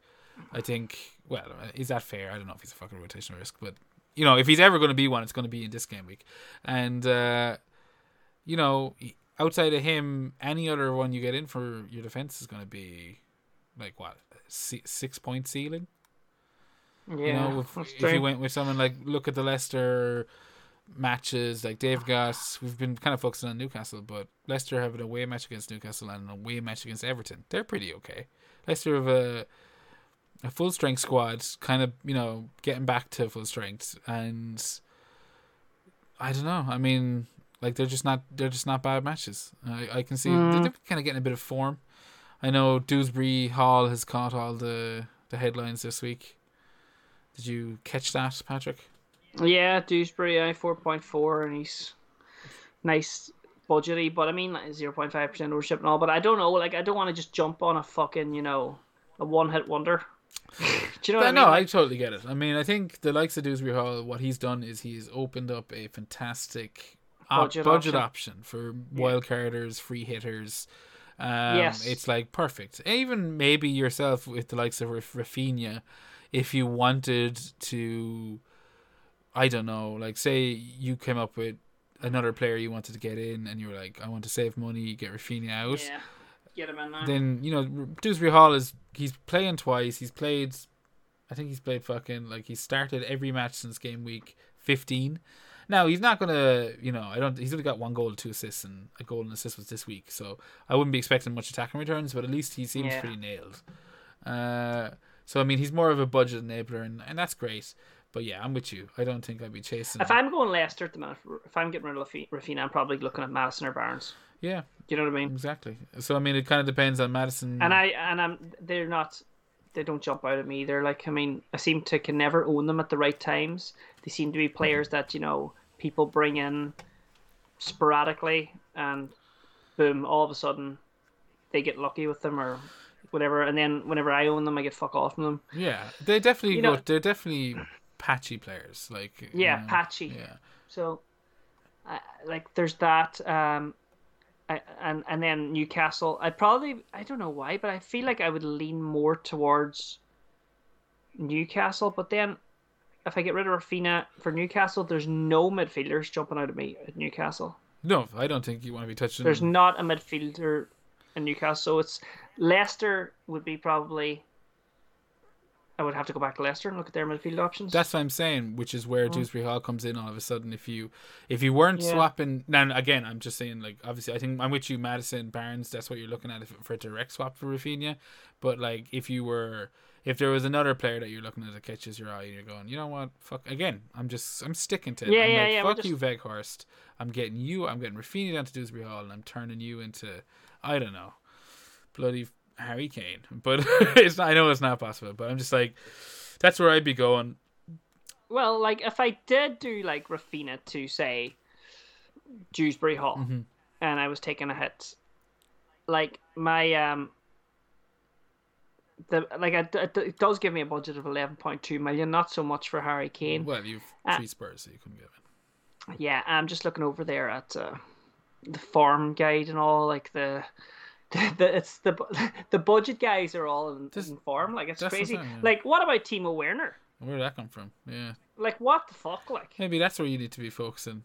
I think. Well, is that fair? I don't know if he's a fucking rotation risk, but you know, if he's ever going to be one, it's going to be in this game week. And uh, you know, outside of him, any other one you get in for your defense is going to be like what six point ceiling. Yeah, you know, if, if you went with someone like look at the Leicester matches like Dave Goss. We've been kind of focusing on Newcastle, but Leicester have an away match against Newcastle and an away match against Everton. They're pretty okay. Leicester have a a full strength squad, kind of you know getting back to full strength, and I don't know. I mean, like they're just not they're just not bad matches. I I can see mm. they're kind of getting a bit of form. I know Dewsbury Hall has caught all the the headlines this week. Did you catch that, Patrick? Yeah, Dewsbury, I four point four, and he's nice budgety, but I mean like zero point five percent ownership and all. But I don't know, like I don't want to just jump on a fucking you know a one hit wonder. Do you know what I, I mean? No, I totally get it. I mean, I think the likes of Dewsbury Hall, what he's done is he's opened up a fantastic budget, budget option. option for yeah. wildcarders, free hitters. Um, yes, it's like perfect. Even maybe yourself with the likes of Raphinha, if you wanted to I don't know, like say you came up with another player you wanted to get in, and you were like, I want to save money, get Raphinha out. Yeah, get him in there. Then you know Dewsbury Hall is he's playing twice. He's played, I think he's played fucking like he started every match since game week fifteen. Now he's not gonna, you know, I don't. He's only got one goal, two assists, and a goal and assist was this week. So I wouldn't be expecting much attacking returns, but at least he seems yeah. pretty nailed. Uh, so I mean, he's more of a budget enabler, and, and that's great. But yeah, I'm with you. I don't think I'd be chasing. If I'm going Leicester at the minute, if I'm getting rid of Raphinha, I'm probably looking at Maddison or Barnes. Yeah, you know what I mean. Exactly. So I mean, it kind of depends on Maddison. And I and I'm they're not they don't jump out at me. They're like I mean I seem to can never own them at the right times. They seem to be players that you know people bring in sporadically and boom all of a sudden they get lucky with them or whatever and then whenever I own them I get fuck off from them. Yeah, they definitely you know, they're definitely patchy players. Like yeah, know, patchy. Yeah. So, uh, like, there's that. Um, I, and and then Newcastle. I probably I don't know why, but I feel like I would lean more towards Newcastle. But then, if I get rid of Raphinha for Newcastle, there's no midfielders jumping out at me at Newcastle. No, I don't think you want to be touching. There's not a midfielder in Newcastle. So it's Leicester would be probably I would have to go back to Leicester and look at their midfield options. That's what I'm saying, which is where mm. Dewsbury Hall comes in all of a sudden. If you if you weren't yeah. swapping, now again, I'm just saying, like obviously, I think I'm with you, Maddison Barnes. That's what you're looking at for a direct swap for Raphinha. But like, if you were, if there was another player that you're looking at that catches your eye, and you're going, you know what, fuck. Again, I'm just I'm sticking to it. Yeah, I'm yeah, like, yeah. Fuck just... you, Weghorst. I'm getting you. I'm getting Raphinha down to Dewsbury Hall, and I'm turning you into, I don't know, bloody Harry Kane. But it's not, I know it's not possible. But I'm just like that's where I'd be going. Well, like if I did do like Raphinha to say Dewsbury Hall, mm-hmm. and I was taking a hit, like my um, the like it, it does give me a budget of eleven point two million, not so much for Harry Kane. Well, you've uh, three uh, Spurs, so you couldn't give it. Yeah, I'm just looking over there at uh, the farm guide and all, like the the, the, it's the the budget guys are all in, in form. Like it's crazy. Thing, yeah. Like what about Timo Werner? Where did that come from? Yeah. Like what the fuck? Like maybe that's where you need to be focusing.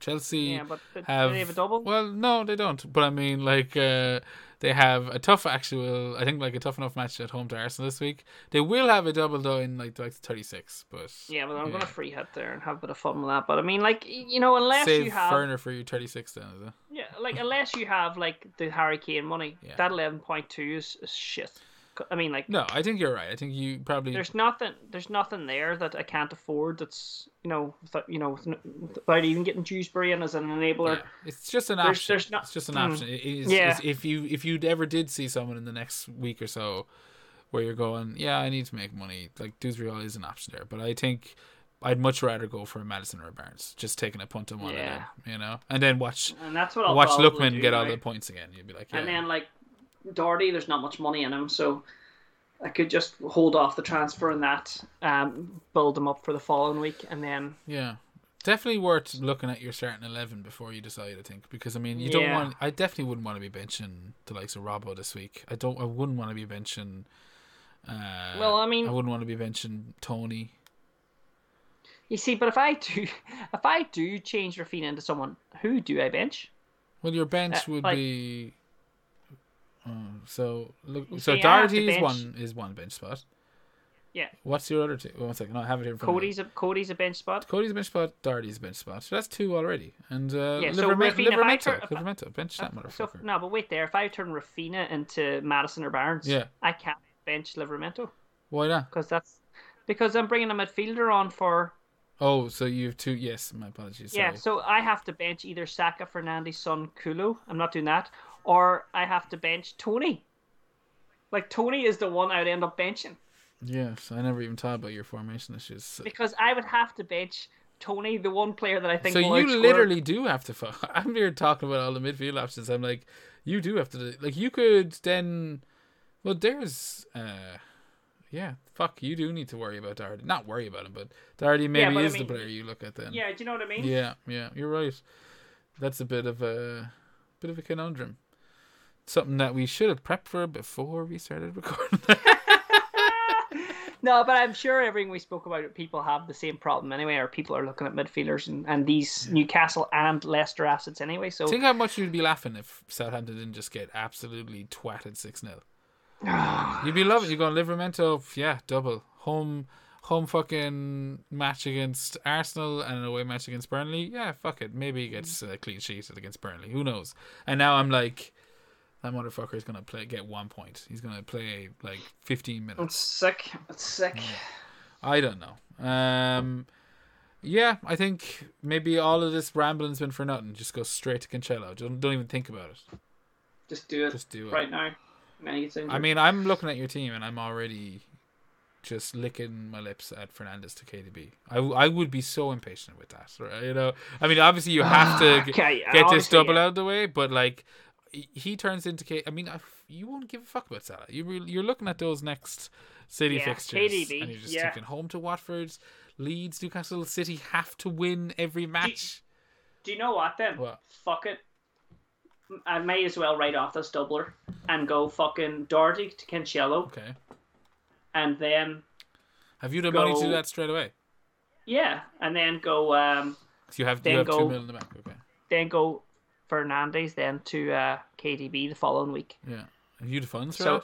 Chelsea Yeah, but have, they have a double? Well, no, they don't. But I mean, like, uh, they have a tough actual. I think like a tough enough match at home to Arsenal this week. They will have a double though in like like thirty six. But Yeah, but I'm yeah. gonna free hit there and have a bit of fun with that. But I mean, like you know, unless save you have Ferner for your thirty six then. Is it? yeah, like unless you have like the Harry Kane money, Yeah. that eleven point two is, is shit. I mean, like No, I think you're right. I think you probably there's nothing, there's nothing there that I can't afford. That's you know, without, you know, without even getting Dewsbury in as an enabler. Yeah, it's just an option. there's not- it's just an Mm. option. It is, Yeah. it's- if you if you ever did see someone in the next week or so where you're going, yeah, I need to make money. Like Dewsbury is an option there, but I think I'd much rather go for a Maddison or a Barnes, just taking a punt on one Yeah. of them, you know, and then watch And that's what I'll watch Lookman do get all the points again. You'd be like, yeah, And then like Doherty, there's not much money in him, so I could just hold off the transfer and that, um, build him up for the following week, and then yeah. Definitely worth looking at your starting eleven before you decide. I think because I mean you don't Yeah. want. I definitely wouldn't want to be benching the likes of Robbo this week. I don't. I wouldn't want to be benching. Uh, Well, I mean- I wouldn't want to be benching Toney. you see. But if I do, if I do change Raphinha into someone, who do I bench? Well, your bench Uh, would like- be. Uh, so look, so Doherty is one is one bench spot. Yeah, What's your other two? One second, I have it here. in front of me. Cody's a Cody's a bench spot. Cody's a bench spot. Doherty's a bench spot. So that's two already. And uh, Yeah, so Liverme- Raphinha, if Livramento, turn- Livramento, bench that So motherfucker. no, but wait there. If I turn Raphinha into Maddison or Barnes, Yeah. I can't bench Livramento Why not? because that's because I'm bringing a midfielder on for Oh, so you have two. Yes, my apologies. Sorry. yeah. So I have to bench either Saka, Fernandes, Son, Kulo. I'm not doing that, or I have to bench Toney. Like Toney is the one I would end up benching Yes, I never even thought about your formation issues. So, because I would have to bench Toney, the one player that I think. so you literally do have to. I'm here talking about all the midfield options. I'm like, you do have to. Like, you could then. Well, there's. uh Yeah, fuck. You do need to worry about Doherty. Not worry about him, but Doherty maybe I is mean- the player you look at then. Yeah, do you know what I mean? Yeah, yeah, you're right. That's a bit of a bit of a conundrum. Something that we should have prepped for before we started recording. No, but I'm sure everything we spoke about, people have the same problem anyway, or people are looking at midfielders and, and these Newcastle and Leicester assets anyway. So Think how much you'd be laughing if Southampton didn't just get absolutely twatted six 0 You'd be loving. You're going Livramento, yeah, double home, home fucking match against Arsenal and an away match against Burnley. Yeah, fuck it. Maybe he gets mm. a clean sheeted against Burnley. Who knows? And now I'm like, that motherfucker is gonna play get one point. He's gonna play like 15 minutes. it's sick. It's sick. I don't know. Um, yeah, I think maybe all of this rambling's been for nothing. Just go straight to Cancelo. Don't don't even think about it. Just do it. Just do it. right now. Now you think- I mean, I'm looking at your team and I'm already just licking my lips at Fernandes to KDB. I, I would be so impatient with that. Right? You know, I mean, obviously you have to Okay, get this double yeah. out of the way, but like he- turns into K. I mean, you won't give a fuck about Salah. You re- you're looking at those next City Yeah, fixtures, KDB, and you're just yeah. thinking home to Watford, Leeds, Newcastle City have to win every match. Do you know what then? What? Fuck it. I may as well write off this doubler and go fucking Doherty to Cancelo, Okay, and then have you the money to do that straight away? yeah, and then go um, So you have you have go- two mil in the bank. Okay, then go Fernandes then to uh, KDB the following week. yeah. Have you the funds So-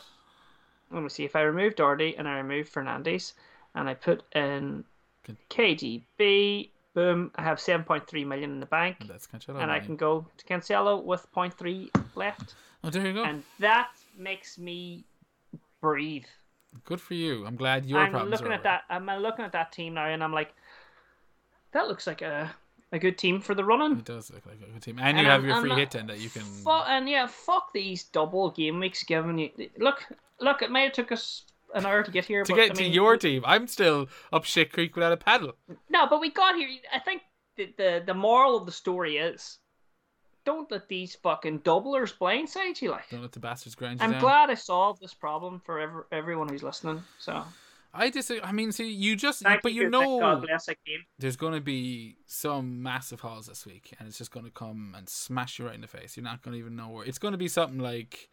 Let me see if I remove Doherty and I remove Fernandes and I put in Good. KDB. Boom! I have seven point three million in the bank, That's Cancelo. and I can go to Cancelo with 0.3 left, Oh, there you go. and that makes me breathe. Good for you. I'm glad your I'm problems looking at that. I'm looking at that team now, and I'm like, that looks like a a good team for the running. It does look like a good team, and, you have your free hit then that you can. Fu- and yeah, fuck these double game weeks giving you. Look, look, it may have took us an hour to get here. to but, get I to your team, I'm still up shit creek without a paddle. No, but we got here. I think the, the the moral of the story is, don't let these fucking doublers blindside you. Like, Don't let the bastards grind you I'm down. glad I solved this problem for ever, everyone who's listening. So, I disagree. I mean, see, you just, thank but you. you know, God bless there's going to be some massive hauls this week, and it's just going to come and smash you right in the face. You're not going to even know where. It's going to be something like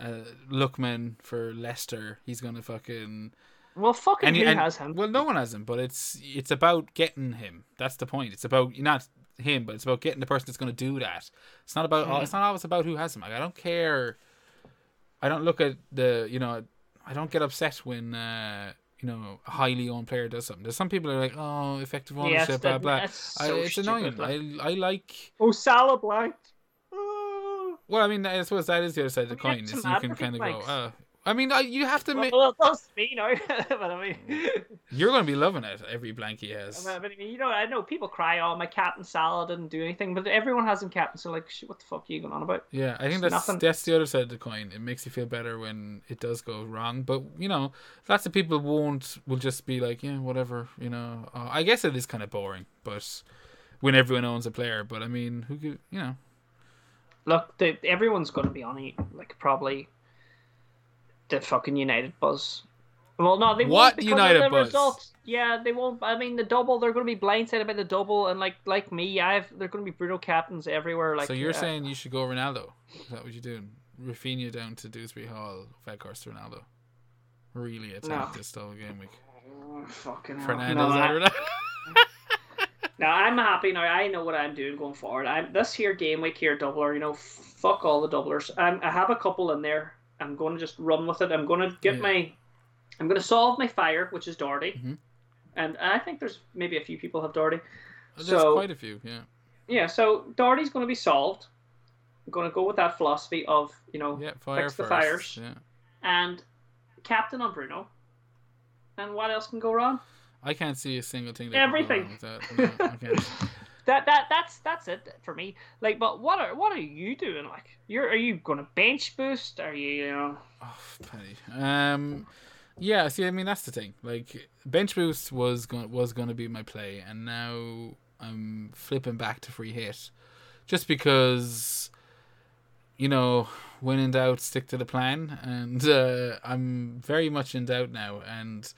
uh, Lookman for Leicester. He's going to fucking. Well, fucking And, who and has him? well, no one has him, but it's it's about getting him. That's the point. It's about not him, but it's about getting the person that's going to do that. It's not about. Mm. It's not always about who has him. Like I don't care. I don't look at the. You know, I don't get upset when. Uh, you know, a highly owned player does something. There's some people are like, oh, effective ownership, yes, blah blah. So I, it's annoying. I I like. Oh, Salah blanked. Well, I mean, I suppose that is the other side of the coin. Is you can kind of go, oh, I mean, you have to. Well, well that's me, you know. but I mean, you're going to be loving it. Every blank he has. I mean, you know, I know people cry, "Oh, my captain Salah didn't do anything," but everyone has him captain. So, like, what the fuck are you going on about? Yeah, I think that's nothing. that's the other side of the coin. It makes you feel better when it does go wrong, but you know, lots of people won't. Will just be like, yeah, whatever. You know, uh, I guess it is kind of boring, but when everyone owns a player. But I mean, who could, you know. Look, the, everyone's going to be on it. Like probably the fucking United buzz. Well, no, they what won't because United of the buzz? results. Yeah, they won't. I mean, the double. They're going to be blindsided by the double, and like like me, I've they're going to be brutal captains everywhere. Like, so you're uh, saying you should go Ronaldo? Is that what you're doing? Raphinha down to Dewsbury Hall, Weghorst Ronaldo. Really attack no. this double game week. Oh, fucking Fernandes no, I, Now I'm happy now. I know what I'm doing going forward. I'm this here game week here doubler. You know, fuck all the doublers. I'm, I have a couple in there I'm going to just run with it. I'm going to get yeah. my, I'm going to solve my fire, which is Doherty, mm-hmm. and I think there's maybe a few people have Doherty. There's so, quite a few, yeah. Yeah, so Doherty's going to be solved. I'm going to go with that philosophy of you know yeah, fire fix the fires, yeah. and captain on Bruno. And what else can go wrong? I can't see a single thing. That Everything. That. No, that that that's that's it for me. Like, but what are what are you doing? Like, you're are you going to bench boost? Are you you know? Oh, Penny. Um, yeah. See, I mean, that's the thing. Like, bench boost was going was going to be my play, and now I'm flipping back to free hit, just because, you know, when in doubt, stick to the plan, and uh, I'm very much in doubt now, and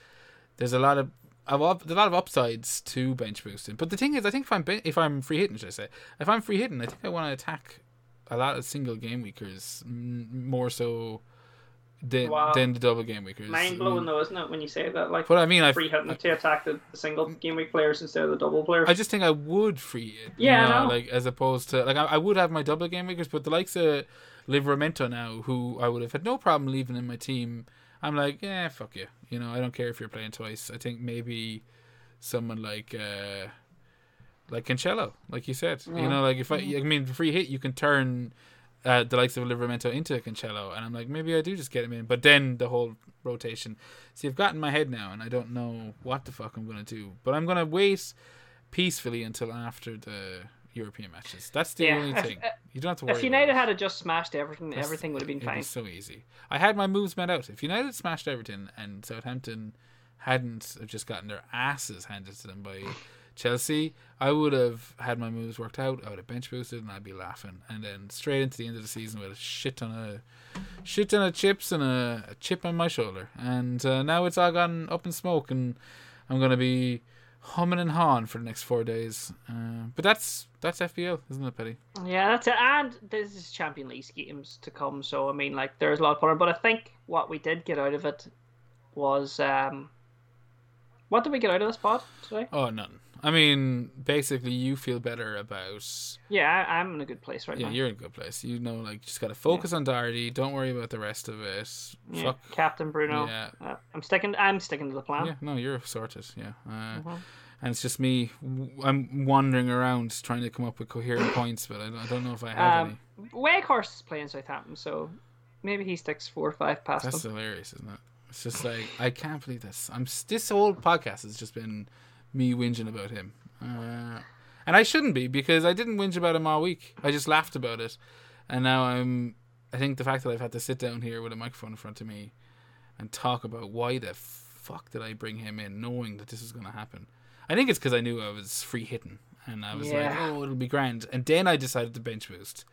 there's a lot of I've there's a lot of upsides to bench boosting. But the thing is, I think if I'm if I'm free hitting, should I say, if I'm free hitting, I think I want to attack a lot of single game weekers more so than, wow. than the double game weekers. Mind mm. blowing though, isn't it, when you say that? Like, what I mean, I free hitting to attack the, the, single mm. game week players instead of the double players. I just think I would free it. Yeah, know, like as opposed to like I, I, would have my double game weekers, but the likes of Livramento now, who I would have had no problem leaving in my team I'm like, yeah, fuck you. You know, I don't care if you're playing twice. I think maybe someone like uh like Cancelo, like you said. You know, like if I I mean free hit you can turn uh, the likes of Livramento into Cancelo and I'm like, maybe I do just get him in. But then the whole rotation. See I've gotten my head now and I don't know what the fuck I'm gonna do. But I'm gonna wait peacefully until after the European matches. That's the yeah. only thing. You don't have to worry. If United had just smashed everything, That's, everything would have been fine. so easy. I had my moves met out. If United smashed Everton and Southampton hadn't just gotten their asses handed to them by Chelsea, I would have had my moves worked out. I would have bench boosted, and I'd be laughing. And then straight into the end of the season with a shit ton of shit ton of chips and a, a chip on my shoulder. And uh, now it's all gone up in smoke, and I'm gonna be humming and hawing for the next four days. Uh, but that's that's FPL, isn't it, Petty? Yeah, that's it. And this is Champion League games to come, so I mean, like, there's a lot of fun. But I think what we did get out of it was, um, what did we get out of this pod today? Oh, none. I mean, basically, you feel better about. Yeah, I, am in a good place right yeah, now. Yeah, you're in a good place. You know, like, just got to focus yeah. on Doherty. Don't worry about the rest of it. Yeah, Fuck. Captain Bruno. Yeah, uh, I'm sticking. I'm sticking to the plan. Yeah, no, you're sorted. Yeah, uh, mm-hmm. and it's just me. I'm wandering around trying to come up with coherent points, but I don't, I don't know if I have um, any. Weghorst is playing Southampton, so maybe he sticks four or five past That's them. hilarious, isn't it? It's just like I can't believe this. I'm this whole podcast has just been me whinging about him. Uh, and I shouldn't be because I didn't whinge about him all week. I just laughed about it, and now I'm. I think the fact that I've had to sit down here with a microphone in front of me and talk about why the fuck did I bring him in, knowing that this is going to happen. I think it's because I knew I was free hitting, and I was yeah. like, oh, it'll be grand. And then I decided to bench boost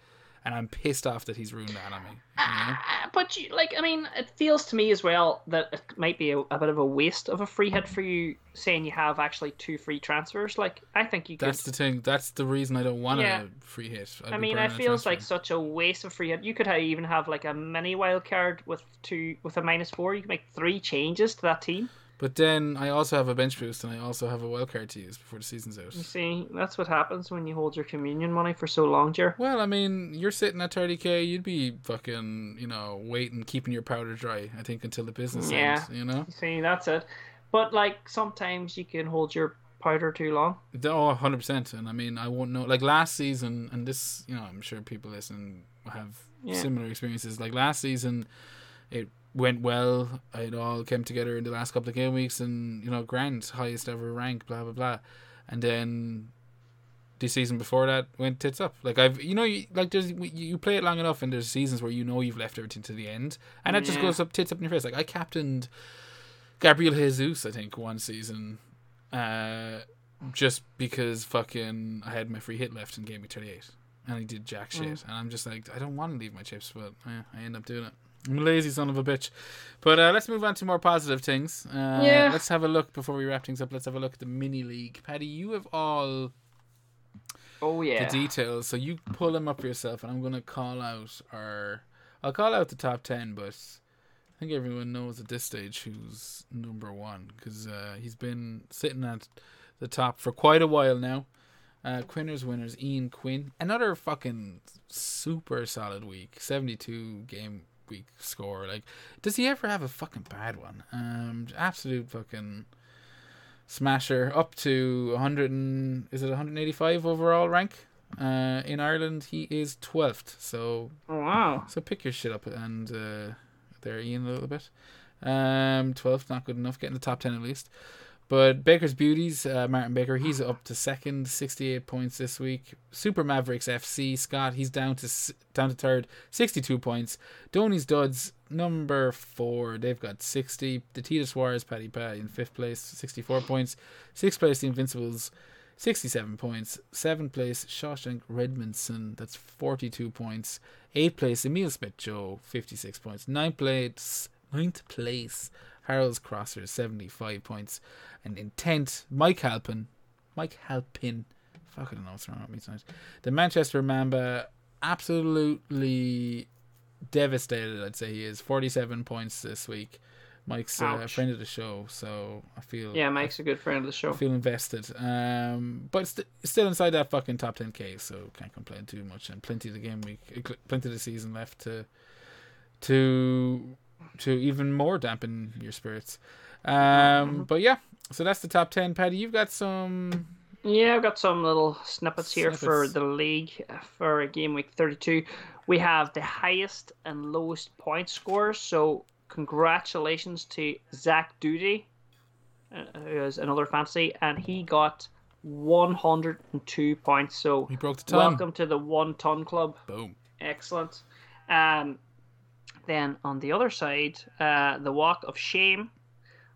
and I'm pissed off that he's ruined that on me. You know? uh, but you, like, I mean, it feels to me as well that it might be a, a, bit of a waste of a free hit for you, saying you have actually two free transfers. Like, I think you. Could... That's the thing. That's the reason I don't want yeah. a free hit. I'd i mean, it feels like such a waste of free hit. You could have, even have like a mini wild card with two with a minus four. You can make three changes to that team. But then I also have a bench boost and I also have a wild card to use before the season's out. You see, that's what happens when you hold your communion money for so long, Jer. Well, I mean, you're sitting at 30k, you'd be fucking, you know, waiting, keeping your powder dry, I think, until the business yeah. ends, you know? See, that's it. But, like, sometimes you can hold your powder too long. Oh, 100%. And I mean, I won't know. Like, last season, and this, you know, I'm sure people listen have yeah. similar experiences. Like, last season, it went well. It all came together in the last couple of game weeks, and you know, Grant highest ever rank, blah blah blah, and then the season before that went tits up. Like I've, you know, you, like there's you play it long enough, and there's seasons where you know you've left everything to the end, and that just goes up tits up in your face. Like I captained Gabriel Jesus, I think, one season, uh, just because fucking I had my free hit left in game week thirty eight, and he did jack shit, mm. and I'm just like I don't want to leave my chips, but yeah, I end up doing it. I'm a lazy son of a bitch. But uh, let's move on to more positive things. Uh, yeah. Let's have a look before we wrap things up. Let's have a look at the mini league. Paddy, you have all. Oh yeah. The details. So you pull them up yourself, and I'm gonna call out our. I'll call out the top ten, but I think everyone knows at this stage who's number one because uh, he's been sitting at the top for quite a while now. Uh, Quinners winners Ian Quinn. Another fucking super solid week. 72 game week score. Like, does he ever have a fucking bad one? Um, absolute fucking smasher. Up to 100 and is it 185 overall rank? Uh, in Ireland, he is 12th. So, oh, wow. So pick your shit up and uh, there, Ian, a little bit. Um, 12th, not good enough. Getting the top 10 at least. But Baker's Beauties, uh, Martin Baker, he's up to second, 68 points this week. Super Mavericks FC, Scott, he's down to down to third, 62 points. Donny's Duds, number four, they've got 60. The Tita Suarez, Paddy Pat in fifth place, 64 points. Sixth place, the Invincibles, 67 points. Seventh place, Shawshank Redmondson, that's 42 points. Eighth place, Emil Smith Joe, 56 points. Ninth place, ninth place, Harold's Crosser, 75 points. And in 10th, Mike Halpin. Mike Halpin. Fuck, I don't know what's wrong with me tonight. The Manchester Mamba, absolutely devastated, I'd say he is. 47 points this week. Mike's uh, a friend of the show, so I feel yeah, Mike's a good friend of the show. I feel invested, um, but st- still inside that fucking top 10k, so can't complain too much. And plenty of the game week, plenty of the season left to to to even more dampen your spirits. Um, mm-hmm. But yeah, so that's the top 10. Paddy, you've got some. Yeah, I've got some little snippets, snippets here for the league for game week 32. We have the highest and lowest point scores. So, congratulations to Zach Duty, uh, who is another fantasy, and he got 102 points. So, he broke the ton. Welcome to the one ton club. Boom. Excellent. Um, then on the other side, uh, the walk of shame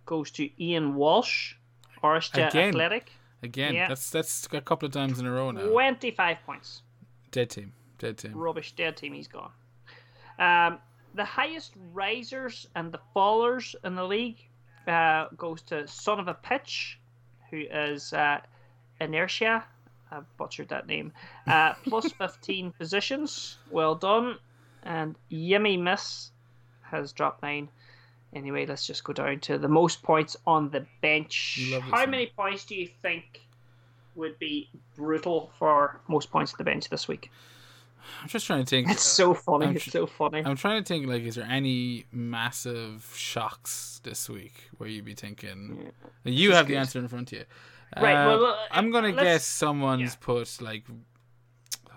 goes to Ian Walsh, Orishja Athletic. Again, yeah. that's that's a couple of times in a row now. Twenty-five points. Dead team, dead team. Rubbish, dead team. He's gone. Um, the highest risers and the fallers in the league uh, goes to Son of a Pitch, who is uh, Inertia. I've butchered that name. Uh, plus 15 positions. Well done and Yummy Miss has dropped nine. Anyway, let's just go down to the most points on the bench. How many points do you think would be brutal for most points on the bench this week? I'm just trying to think. It's so funny. It's so funny. I'm trying to think. Like, is there any massive shocks this week where you'd be thinking? Yeah. You have good. the answer in front of you. Right. Uh, well, uh, I'm gonna guess someone's yeah. put like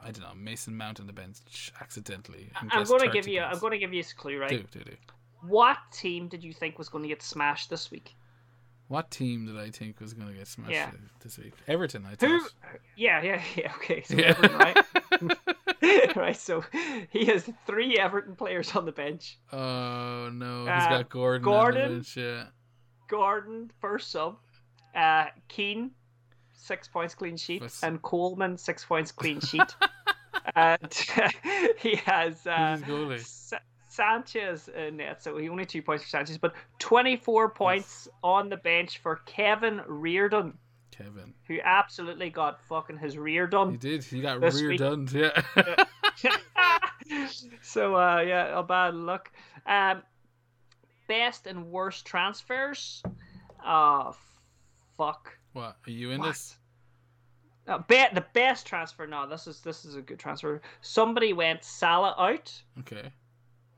I don't know Mason Mount on the bench accidentally. I'm going to give you. I'm going to give you a clue, right? Do do do. What team did you think was going to get smashed this week? What team did I think was going to get smashed yeah. this week? Everton, I thought. Who? Yeah, yeah, yeah. Okay, so yeah. Everton, right? right. So he has three Everton players on the bench. Oh no, he's uh, got Gordon. Gordon, bench, yeah. Gordon first sub. Uh, Keane six points clean sheet, What's... and Coleman six points clean sheet. and he has uh, Sa- Sanchez in net, so he only two points for Sanchez, but twenty four points on the bench for Kevin Reardon. Kevin, who absolutely got fucking his rear done. He did. He got rear done. Yeah. so uh, yeah, a bad luck. Um, best and worst transfers. Oh, fuck. What are you in what? this? Uh, be- the best transfer. No, this is this is a good transfer. Somebody went Salah out. Okay.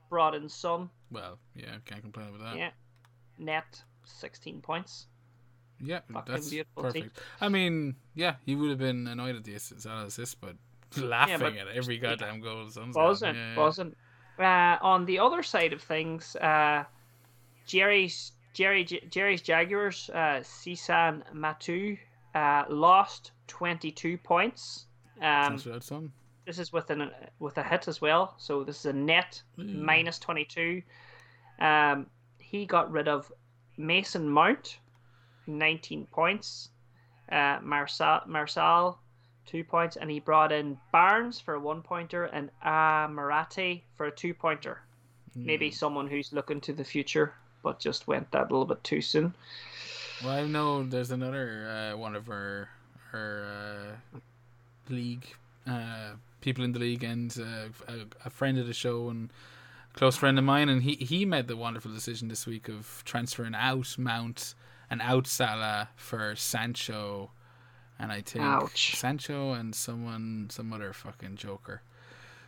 Brought in Son. Well, yeah, can't complain with that. Yeah. Net sixteen points. Yeah, Fucking that's perfect. I mean, yeah, he would have been annoyed at the Salah assist, but laughing yeah, but, at every goddamn goal. Wasn't yeah, wasn't. Uh, on the other side of things, uh, Jerry's Jerry Jerry's Jaguars, uh, Cisan Matu, uh, lost twenty two points. Um, this is with an with a hit as well, so this is a net mm. minus twenty two. Um, he got rid of Mason Mount, nineteen points. Uh, Marsal Marsal two points, and he brought in Barnes for a one pointer and Amarati for a two pointer. Mm. Maybe someone who's looking to the future, but just went that a little bit too soon. Well, I know there's another uh, one of her our uh, league uh, people in the league and uh, a, a, friend of the show and close friend of mine, and he he made the wonderful decision this week of transferring out Mount and out Salah for Sancho and I think Ouch. Sancho and someone some other fucking joker.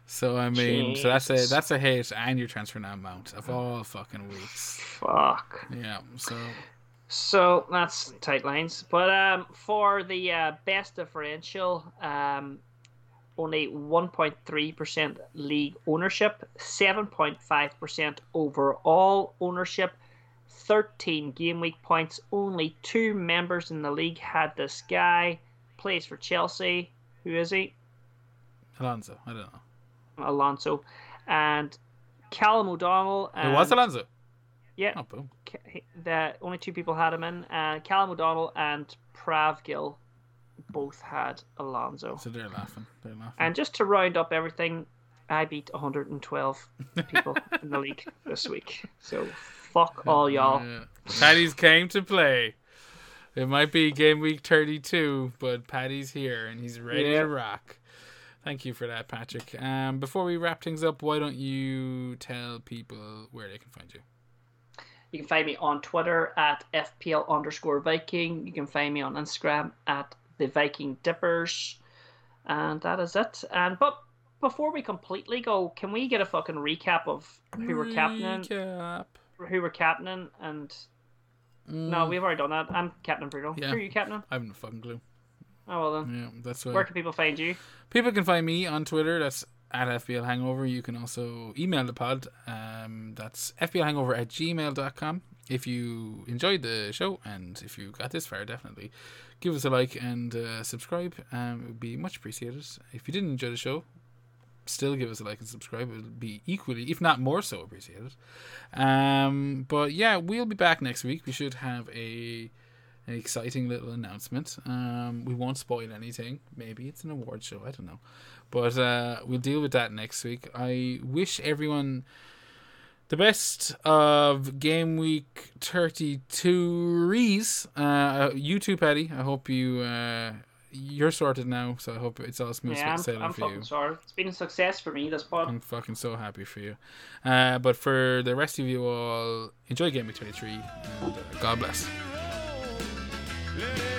So I mean, so that's a that's a hit, and you're transferring that amount of all fucking weeks. Fuck. Yeah. So. So that's tight lines, but um, for the uh, best differential, um, only 1.3% league ownership, 7.5% overall ownership, 13 game week points. Only two members in the league had this guy. Plays for Chelsea. Who is he? Alonso. I don't know. Alonso. And Callum O'Donnell. And, it was Alonso? Yeah. Oh, boom. The only two people had him in. Uh, Callum O'Donnell and Prav Gill both had Alonso. So they're laughing. They're laughing. And just to round up everything, I beat 112 people in the league this week. So Fuck all y'all. Yeah. Paddy's came to play. It might be game week 32, but Paddy's here and he's ready yeah. to rock. Thank you for that, Patrick. Um, before we wrap things up, why don't you tell people where they can find you? You can find me on Twitter at FPL underscore Viking. You can find me on Instagram at the Viking Dippers. And that is it. And but before we completely go, can we get a fucking recap of who we're captaining? Recap who we're captaining and mm. no, we've already done that. I'm Captain Bruno. Yeah. Who are you captaining? I haven't a fucking clue. Oh well then. Yeah, that's where. Where can people find you? People can find me on Twitter. That's at FPL Hangover. You can also email the pod. Um, that's FPLHangover at gmail.com. If you enjoyed the show and if you got this far, definitely give us a like and uh, subscribe. Um, it would be much appreciated. If you didn't enjoy the show, still give us a like and subscribe. It'll be equally, if not more so, appreciated. Um, but yeah, we'll be back next week. We should have a an exciting little announcement. Um, we won't spoil anything. Maybe it's an award show. I don't know, but uh, we'll deal with that next week. I wish everyone the best of game week 32 rees uh you too patty i hope you uh you're sorted now, so I hope it's all smooth yeah, sailing I'm, I'm for you. Sorted. It's been a success for me. This pod. I'm fucking so happy for you. Uh, but for the rest of you all, enjoy Game Week 23 and uh, God bless. Yeah.